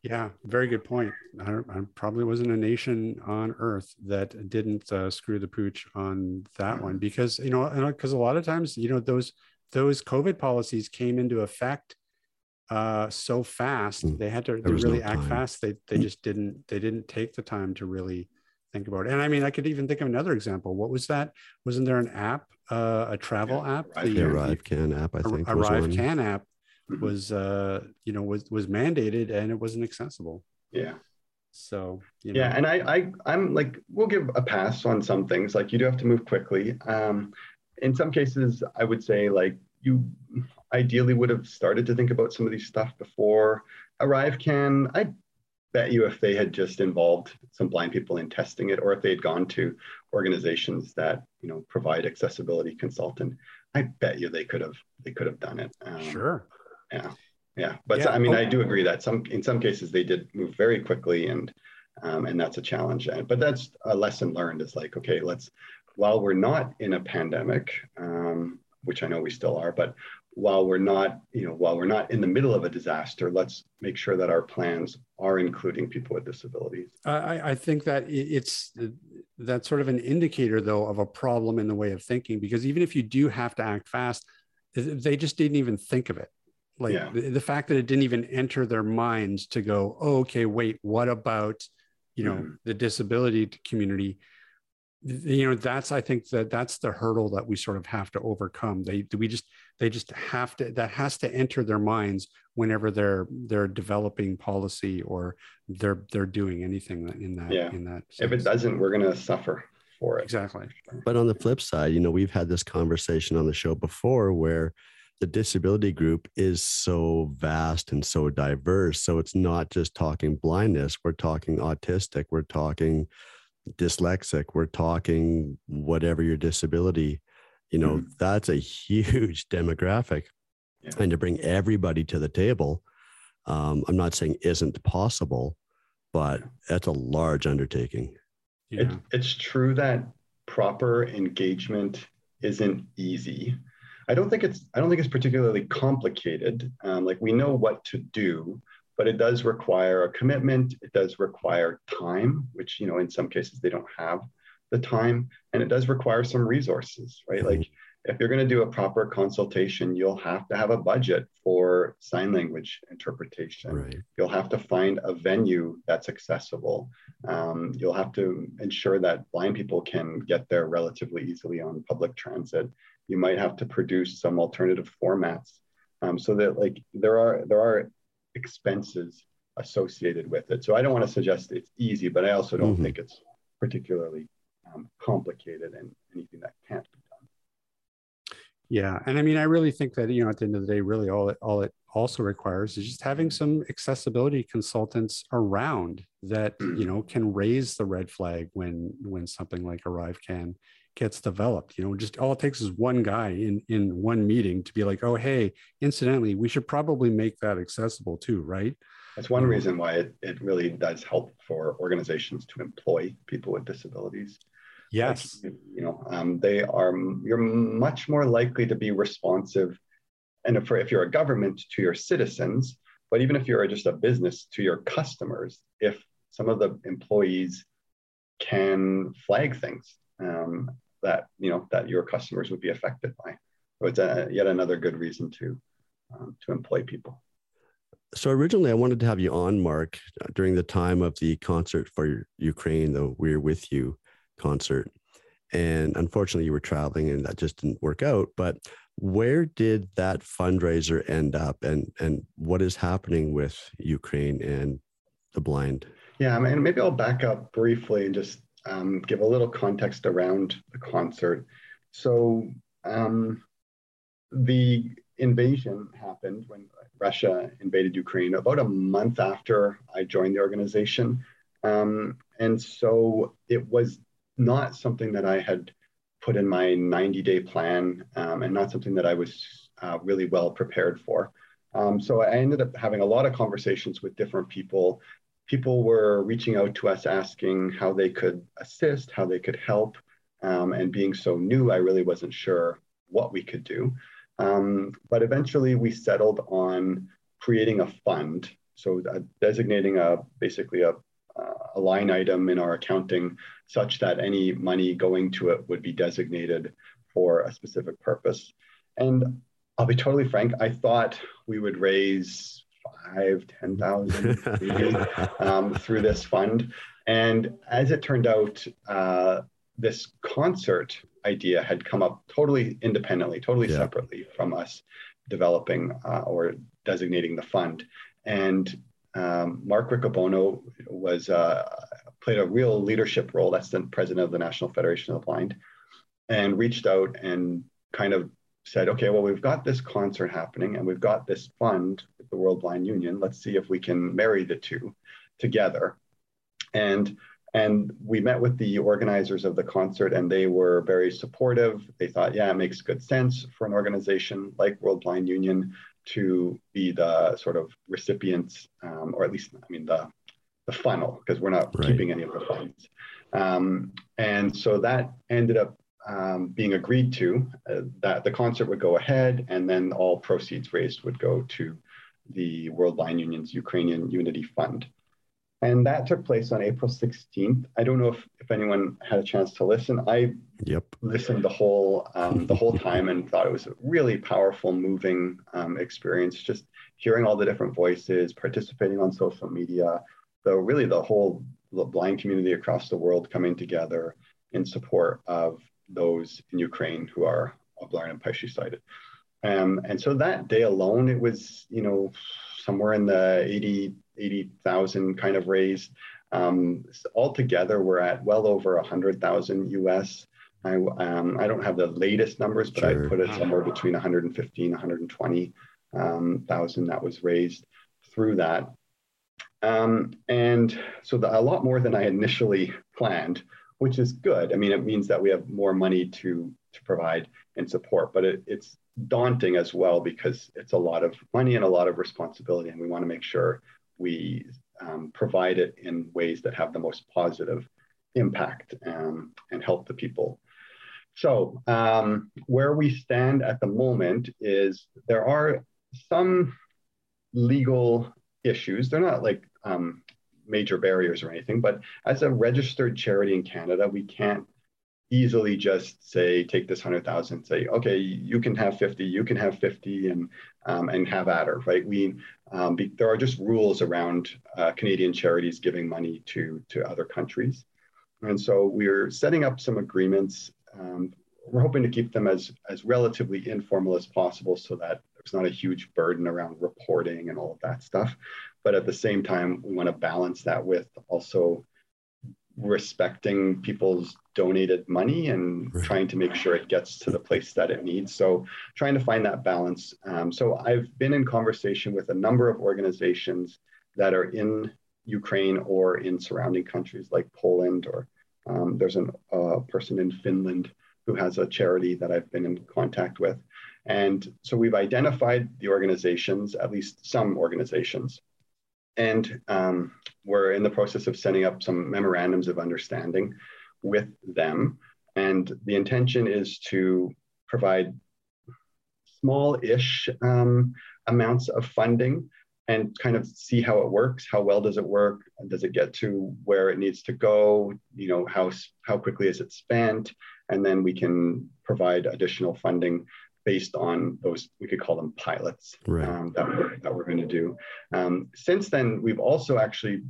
yeah very good point i, I probably wasn't a nation on earth that didn't uh, screw the pooch on that mm-hmm. one because you know because a lot of times you know those those covid policies came into effect uh, so fast mm. they had to really no act fast they they mm. just didn't they didn't take the time to really think about it. And I mean, I could even think of another example. What was that? Wasn't there an app, uh, a travel yeah, app? Arrive, the Arrive Can app, I think. ArriveCAN app mm-hmm. was, uh, you know, was was mandated and it wasn't accessible. Yeah. So you know. yeah, and I, I I'm like we'll give a pass on some things. Like you do have to move quickly. Um, in some cases, I would say like you ideally would have started to think about some of these stuff before ArriveCAN. I if they had just involved some blind people in testing it, or if they had gone to organizations that you know provide accessibility consultant, I bet you they could have they could have done it. Um, sure. Yeah. Yeah. But yeah. I mean, I do agree that some in some cases they did move very quickly, and um, and that's a challenge. But that's a lesson learned. Is like okay, let's while we're not in a pandemic, um, which I know we still are, but while we're not, you know, while we're not in the middle of a disaster, let's make sure that our plans are including people with disabilities. I, I think that it's that's sort of an indicator, though, of a problem in the way of thinking. Because even if you do have to act fast, they just didn't even think of it. Like yeah. the, the, fact that it didn't even enter their minds to go, oh, okay, wait, what about, you know, mm-hmm. the disability community? you know that's i think that that's the hurdle that we sort of have to overcome they do we just they just have to that has to enter their minds whenever they're they're developing policy or they're they're doing anything in that yeah. in that sense. if it doesn't we're going to suffer for it. Exactly. But on the flip side you know we've had this conversation on the show before where the disability group is so vast and so diverse. So it's not just talking blindness. We're talking autistic. We're talking dyslexic, we're talking whatever your disability, you know, mm-hmm. that's a huge <laughs> demographic. Yeah. And to bring everybody to the table, um, I'm not saying isn't possible, but that's a large undertaking. Yeah. It, it's true that proper engagement isn't easy. I don't think it's I don't think it's particularly complicated. Um, like we know what to do, but it does require a commitment. It does require time, which, you know, in some cases they don't have the time. And it does require some resources, right? Like if you're going to do a proper consultation, you'll have to have a budget for sign language interpretation. Right. You'll have to find a venue that's accessible. Um, you'll have to ensure that blind people can get there relatively easily on public transit. You might have to produce some alternative formats um, so that like there are there are expenses associated with it. So I don't want to suggest it's easy, but I also don't mm-hmm. think it's particularly um, complicated and anything that can't be done. Yeah, and I mean, I really think that you know, at the end of the day, really all it all it also requires is just having some accessibility consultants around that <clears throat> you know can raise the red flag when when something like ArriveCAN gets developed. You know just all it takes is one guy in in one meeting to be like oh hey incidentally we should probably make that accessible too right? That's one um, reason why it, it really does help for organizations to employ people with disabilities yes like, you know um, they are you're much more likely to be responsive and if, if you're a government to your citizens but even if you're just a business to your customers if some of the employees can flag things um, that you know that your customers would be affected by. So it's a, yet another good reason to um, to employ people. So originally, I wanted to have you on, Mark, during the time of the concert for Ukraine, the "We're with You" concert, and unfortunately, you were traveling, and that just didn't work out. But where did that fundraiser end up, and and what is happening with Ukraine and the blind? Yeah, I mean, maybe I'll back up briefly and just um, give a little context around the concert. So um, the invasion happened when Russia invaded Ukraine about a month after I joined the organization. Um, and so it was not something that I had put in my 90 day plan um, and not something that I was uh, really well prepared for. Um, so I ended up having a lot of conversations with different people people were reaching out to us asking how they could assist, how they could help. Um, and being so new, I really wasn't sure what we could do. Um, but eventually we settled on creating a fund. So uh, designating a basically a, a line item in our accounting such that any money going to it would be designated for a specific purpose. And I'll be totally frank, I thought we would raise five, 10,000 <laughs> um, through this fund. And as it turned out, uh, this concert idea had come up totally independently, totally yeah. separately from us developing uh, or designating the fund. And um, Mark Riccobono was uh, played a real leadership role. That's the president of the National Federation of the Blind, and reached out and kind of said, okay, well, we've got this concert happening and we've got this fund with the World Blind Union. Let's see if we can marry the two together. And and we met with the organizers of the concert and they were very supportive. They thought, yeah, it makes good sense for an organization like World Blind Union to be the sort of recipients, um, or at least, I mean, the, the funnel, because we're not right. keeping any of the funds. Um, and so that ended up um, being agreed to, uh, that the concert would go ahead and then all proceeds raised would go to the World Blind Union's Ukrainian Unity Fund. And that took place on April 16th. I don't know if, if anyone had a chance to listen. I yep. listened the whole um, the whole <laughs> time and thought it was a really powerful, moving um, experience. Just hearing all the different voices, participating on social media, the really the whole blind community across the world coming together in support of those in Ukraine who are blind and partially sighted. Um, and so that day alone, it was you know somewhere in the 80 80,000 kind of raised. Um, altogether, we're at well over 100,000 US. I, um, I don't have the latest numbers, but sure. I put it somewhere between 115, 120 um, thousand that was raised through that. Um, and so the, a lot more than I initially planned, which is good. I mean, it means that we have more money to to provide and support, but it, it's daunting as well because it's a lot of money and a lot of responsibility, and we want to make sure we um, provide it in ways that have the most positive impact um, and help the people. So, um, where we stand at the moment is there are some legal issues. They're not like um, major barriers or anything, but as a registered charity in Canada, we can't easily just say take this 100000 say okay you can have 50 you can have 50 and um, and have at her right? We um, be, there are just rules around uh, canadian charities giving money to to other countries. And so we're setting up some agreements um, we're hoping to keep them as as relatively informal as possible so that there's not a huge burden around reporting and all of that stuff. But at the same time we want to balance that with also respecting people's donated money and right. trying to make sure it gets to the place that it needs. So, trying to find that balance. Um, so, I've been in conversation with a number of organizations that are in Ukraine or in surrounding countries like Poland, or um, there's a uh, person in Finland who has a charity that I've been in contact with. And so, we've identified the organizations, at least some organizations, and um, we're in the process of setting up some memorandums of understanding with them. And the intention is to provide small ish um, amounts of funding and kind of see how it works. How well does it work? Does it get to where it needs to go? You know, how, how quickly is it spent? And then we can provide additional funding based on those, we could call them pilots right. um, that, we're, that we're going to do. Um, since then, we've also actually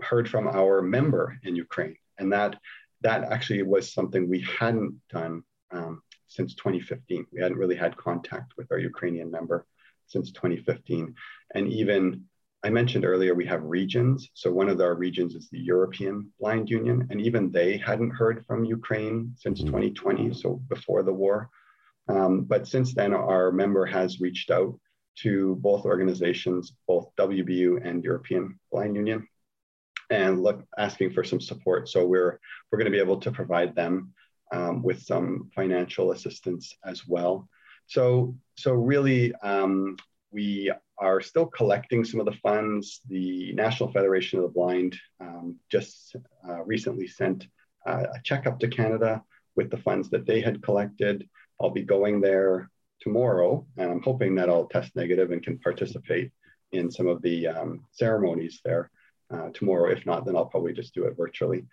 heard from our member in Ukraine, and that that actually was something we hadn't done um, since 2015. We hadn't really had contact with our Ukrainian member since 2015, and even I mentioned earlier we have regions. So one of our regions is the European Blind Union, and even they hadn't heard from Ukraine since 2020, mm-hmm. so before the war. Um, but since then, our member has reached out to both organizations, both WBU and European Blind Union, and look asking for some support. So we're we're going to be able to provide them um, with some financial assistance as well. So so really, um, we are still collecting some of the funds. The National Federation of the Blind um, just uh, recently sent uh, a check up to Canada with the funds that they had collected. I'll be going there tomorrow, and I'm hoping that I'll test negative and can participate in some of the um, ceremonies there uh, tomorrow. If not, then I'll probably just do it virtually.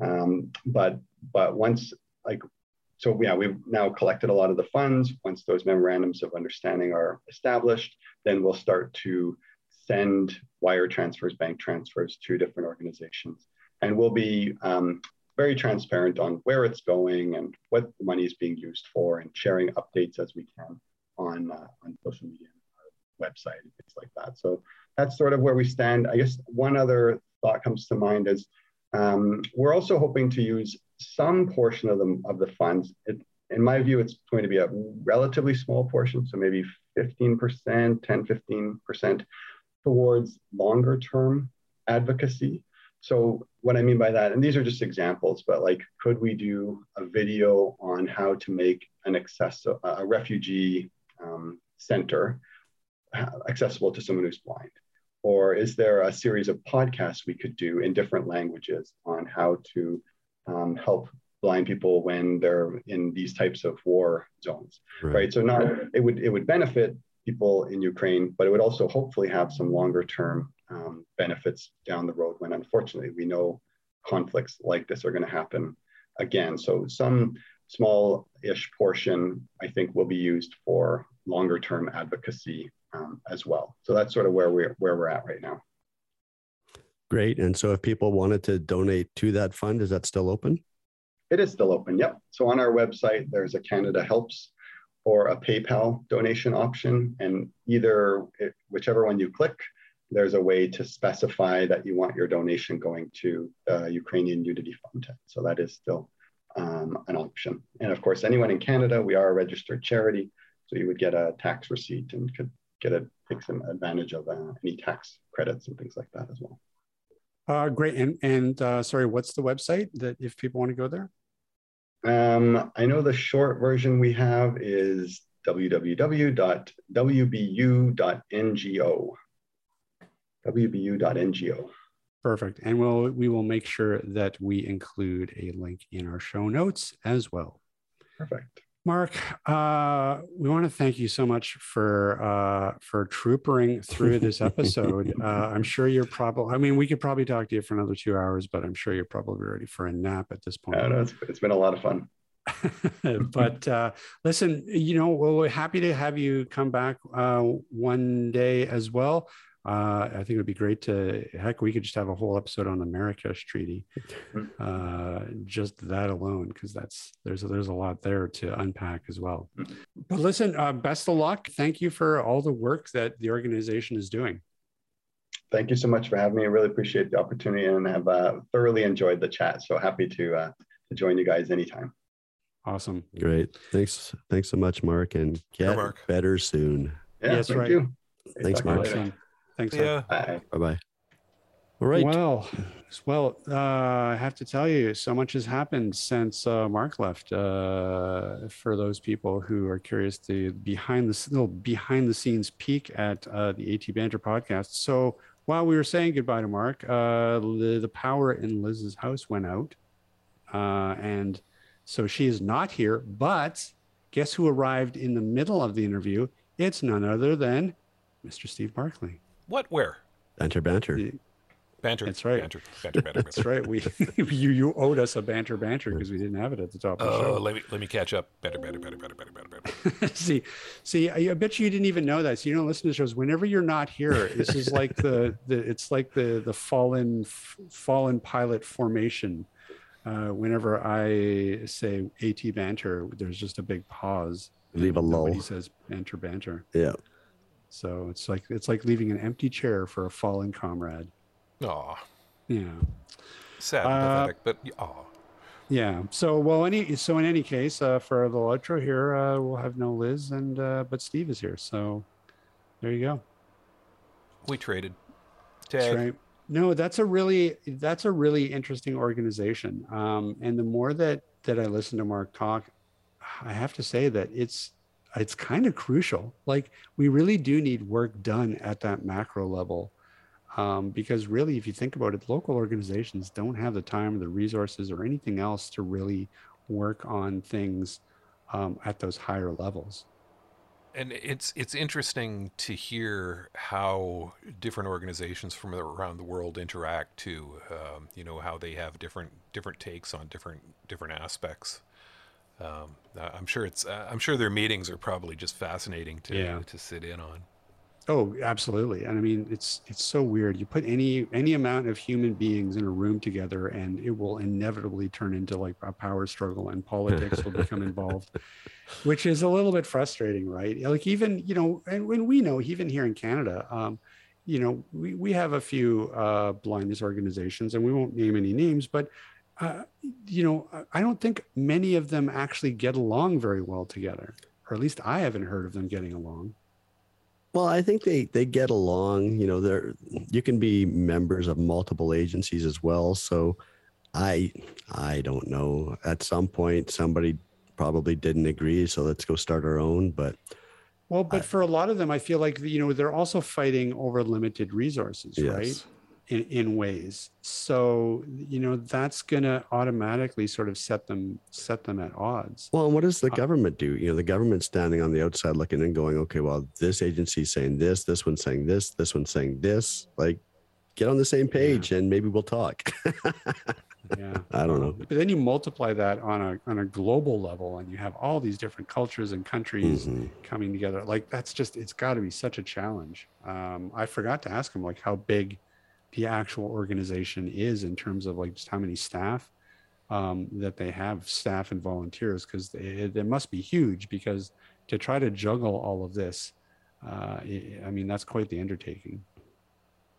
Um, but but once like so yeah, we've now collected a lot of the funds. Once those memorandums of understanding are established, then we'll start to send wire transfers, bank transfers to different organizations. And we'll be um, very transparent on where it's going and what the money is being used for and sharing updates as we can on, uh, on social media and website and things like that. So that's sort of where we stand. I guess one other thought comes to mind is um, we're also hoping to use some portion of the, of the funds. It, in my view, it's going to be a relatively small portion, so maybe 15%, 10, 15% towards longer term advocacy. So what I mean by that, and these are just examples, but like, could we do a video on how to make an access a refugee um, center uh, accessible to someone who's blind? Or is there a series of podcasts we could do in different languages on how to um, help blind people when they're in these types of war zones, right? right? So not it would it would benefit people in Ukraine, but it would also hopefully have some longer term um, benefits down the road when unfortunately we know conflicts like this are going to happen again. So some small-ish portion I think will be used for longer term advocacy um, as well. So that's sort of where we're where we're at right now. Great. And so if people wanted to donate to that fund, is that still open? It is still open. Yep. So on our website, there's a Canada Helps or a PayPal donation option, and either whichever one you click, there's a way to specify that you want your donation going to the Ukrainian Unity Fund. So that is still um, an option. And of course, anyone in Canada, we are a registered charity, so you would get a tax receipt and could get a take some advantage of uh, any tax credits and things like that as well. Uh, great. And and uh, sorry, what's the website that if people want to go there? Um, I know the short version we have is www.wbu.ngo. wbu.ngo. Perfect. And we'll we will make sure that we include a link in our show notes as well. Perfect. Mark, uh, we want to thank you so much for uh, for troopering through this <laughs> episode. uh, I'm sure you're probably. I mean, we could probably talk to you for another two hours, but I'm sure you're probably ready for a nap at this point. No, it's, it's been a lot of fun. <laughs> but uh, listen, you know, well, we're happy to have you come back uh, one day as well. Uh, I think it would be great to heck. We could just have a whole episode on the Marrakesh Treaty, mm-hmm. uh, just that alone, because that's there's there's a lot there to unpack as well. Mm-hmm. But listen, uh, best of luck. Thank you for all the work that the organization is doing. Thank you so much for having me. I really appreciate the opportunity and have uh, thoroughly enjoyed the chat. So happy to uh, to join you guys anytime. Awesome. Great. Thanks. Thanks so much, Mark, and get Mark. better soon. Yeah, yes, right. You. Thanks, Mark. Thanks. Yeah. Bye. Bye. All right. Well, well, uh, I have to tell you, so much has happened since uh, Mark left. Uh, for those people who are curious, the behind the little behind the scenes peek at uh, the AT Banter podcast. So while we were saying goodbye to Mark, uh, the, the power in Liz's house went out, uh, and so she is not here. But guess who arrived in the middle of the interview? It's none other than Mr. Steve Barclay. What? Where? Banter, banter. banter. That's right. Banter, banter, banter. That's right. We <laughs> <laughs> you you owed us a banter, banter because we didn't have it at the top of the show. Oh, let me let me catch up. Banter, banter, banter, banter, banter, banter, banter. <laughs> see, see, I, I, bet you didn't even know that. So you don't listen to shows. Whenever you're not here, this is like the the it's like the the fallen f- fallen pilot formation. Uh, whenever I say AT banter, there's just a big pause. Leave a lull. He says banter, banter. Yeah. So it's like it's like leaving an empty chair for a fallen comrade. Aw. Yeah. Sad, uh, pathetic, but aw. Yeah. So well, any so in any case, uh, for the outro here, uh, we'll have no Liz, and uh, but Steve is here. So there you go. We traded. Tag. That's right. No, that's a really that's a really interesting organization. Um, and the more that that I listen to Mark talk, I have to say that it's it's kind of crucial. Like we really do need work done at that macro level. Um, because really, if you think about it, local organizations don't have the time or the resources or anything else to really work on things um, at those higher levels. And it's it's interesting to hear how different organizations from around the world interact too. Um, you know how they have different different takes on different different aspects um, I'm sure it's uh, I'm sure their meetings are probably just fascinating to yeah. to sit in on. Oh, absolutely. And I mean, it's it's so weird. You put any any amount of human beings in a room together, and it will inevitably turn into like a power struggle, and politics will become <laughs> involved, which is a little bit frustrating, right? Like even you know, and when we know even here in Canada, um, you know, we we have a few uh, blindness organizations, and we won't name any names, but uh, you know, I don't think many of them actually get along very well together, or at least I haven't heard of them getting along. Well, I think they they get along. You know, they're you can be members of multiple agencies as well. So, I I don't know. At some point, somebody probably didn't agree, so let's go start our own. But well, but I, for a lot of them, I feel like you know they're also fighting over limited resources, yes. right? In, in ways. So you know that's gonna automatically sort of set them set them at odds. Well, and what does the Uh, government do? You know, the government's standing on the outside looking in, going, okay, well, this agency's saying this, this one's saying this, this one's saying this. Like, get on the same page and maybe we'll talk. <laughs> Yeah. I don't know. But then you multiply that on a on a global level, and you have all these different cultures and countries Mhm. coming together. Like that's just it's got to be such a challenge. Um, I forgot to ask him like how big the actual organization is in terms of like just how many staff um, that they have, staff and volunteers, because it, it must be huge. Because to try to juggle all of this, uh, I I mean that's quite the undertaking.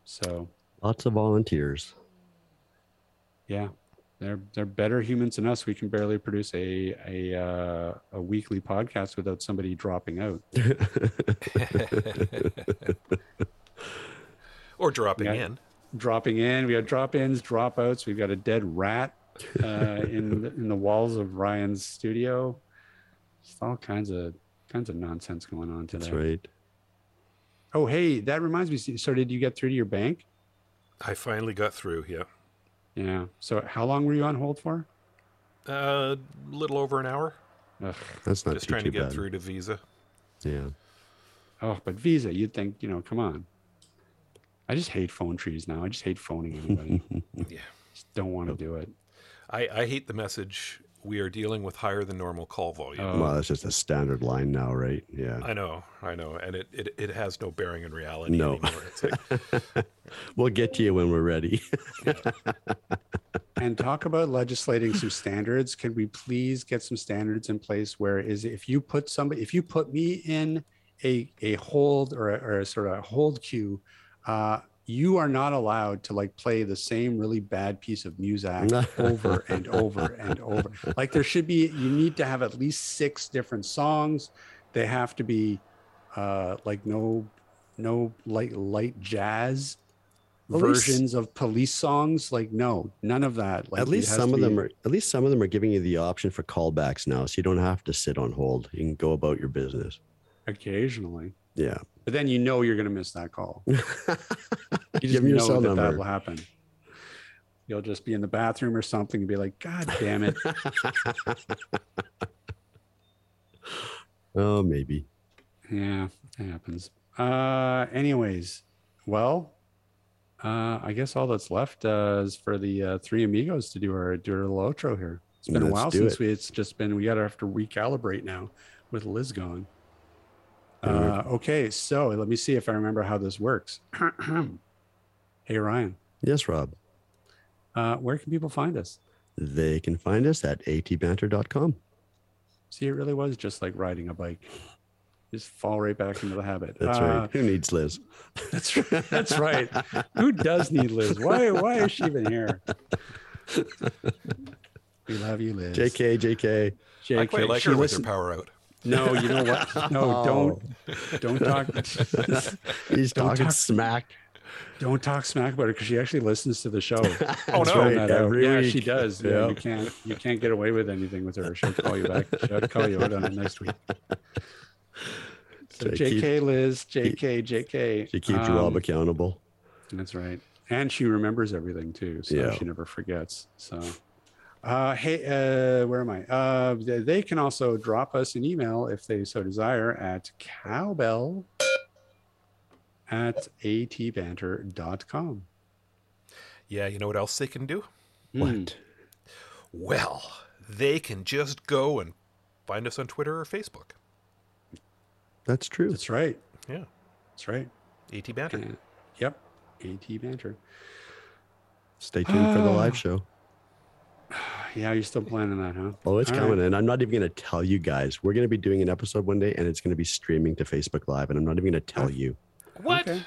So Lots of volunteers. yeah, they're they're better humans than us. We can barely produce a a uh, a weekly podcast without somebody dropping out. <laughs> <laughs> or dropping Yeah. in. Dropping in, we got drop-ins, dropouts. We've got a dead rat uh, in the, in the walls of Ryan's studio. Just all kinds of kinds of nonsense going on today. That's right. Oh, hey, that reminds me. So, did you get through to your bank? I finally got through. Yeah, Yeah. So, how long were you on hold for? a uh, little over an hour. Ugh. That's not Just too, trying too to get bad. through to Visa. Yeah. Oh, but Visa, you'd think, you know, come on. I just hate phone trees now. I just hate phoning anybody. <laughs> Yeah. just don't want to do it. I, I hate the message. We are dealing with higher than normal call volume. Oh. Well, that's just a standard line now, right? Yeah. I know, I know, and it, it, it has no bearing in reality No. anymore. It's like, <laughs> We'll get to you when we're ready. and talk about legislating some standards. Can we please get some standards in place where is if you put somebody, if you put me in a a hold or a, or a sort of hold queue, uh, you are not allowed to like play the same really bad piece of music <laughs> over and over and over. Like there should be, you need to have at least six different songs. They have to be uh, like no no light light jazz At least- versions of police songs like no none of that like at least some of them are at least some of them are giving you the option for callbacks now, so you don't have to sit on hold. You can go about your business. occasionally Yeah. but then you know you're going to miss that call. <laughs> You just Give them your know cell that that will happen. You'll just be in the bathroom or something and be like god damn it. <laughs> Oh, maybe. yeah it happens. Uh anyways well uh i guess all that's left uh, is for the uh, three amigos to do our do our little outro here. It's been a Let's while since it. we it's just been we gotta have to recalibrate now with liz gone uh okay so let me see if i remember how this works <clears throat> hey ryan Yes, Rob. uh where can people find us They can find us at atbanter.com. see it really was just like riding a bike <laughs> just fall right back into the habit That's Uh, right. Who needs Liz? <laughs> That's that's right. Who does need Liz? Why why is she even here? <laughs> We love you, Liz. JK, JK. JK. I quite like she her with her power out. No, you know what? <laughs> No, Oh. don't don't talk <laughs> He's Don't talking talk- smack. don't talk smack about her because she actually listens to the show. <laughs> Oh, no. Yeah, week. she does. Yeah, Yeah. you can't you can't get away with anything with her. She'll call you back. She'll call you out on it next week. So She keep- JK Liz, JK, JK. She keeps um, Rob accountable. That's right. And she remembers everything too. So Yeah. she never forgets. So uh hey uh where am I? Uh they they can also drop us an email if they so desire at cowbell at atbanter.com. Yeah, you know what else they can do? Hmm. What? Well, they can just go and find us on Twitter or Facebook. That's true. That's right. Yeah, That's right. AT Banter. Uh, yep. AT banter. Stay tuned for the Ah. live show. Yeah, you're still planning that, huh? Oh, it's All coming. right. And I'm not even going to tell you guys. We're going to be doing an episode one day and it's going to be streaming to Facebook Live. And I'm not even going to tell you. What? Okay.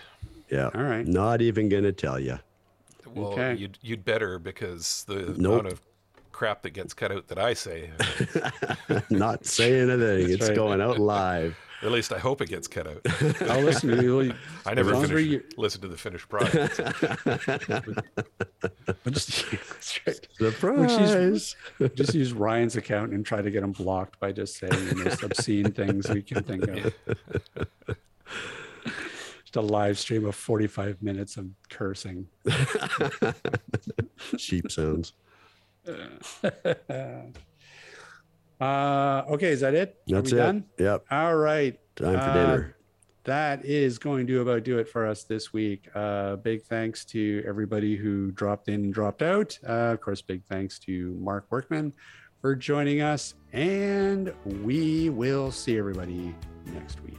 Yeah. All right. Not even going to tell you. Well, Okay. you'd you'd better because the Nope. amount of crap that gets cut out that I say, <laughs> not saying a thing. That's It's right. going out live. At least I hope it gets cut out. <laughs> I'll listen to you. I never As long finish, listen to the finished product. <laughs> But just, <laughs> that's right. Surprise. just use Ryan's account and try to get him blocked by just saying the most obscene things we can think of. Just a live stream of 45 minutes of cursing. Sheep sounds. Uh, okay, is that it? That's it. done? Yep. All right. Time for Uh, dinner. that is going to about do it for us this week. Uh, big thanks to everybody who dropped in and dropped out. Uh, of course, big thanks to Mark Workman for joining us. And we will see everybody next week.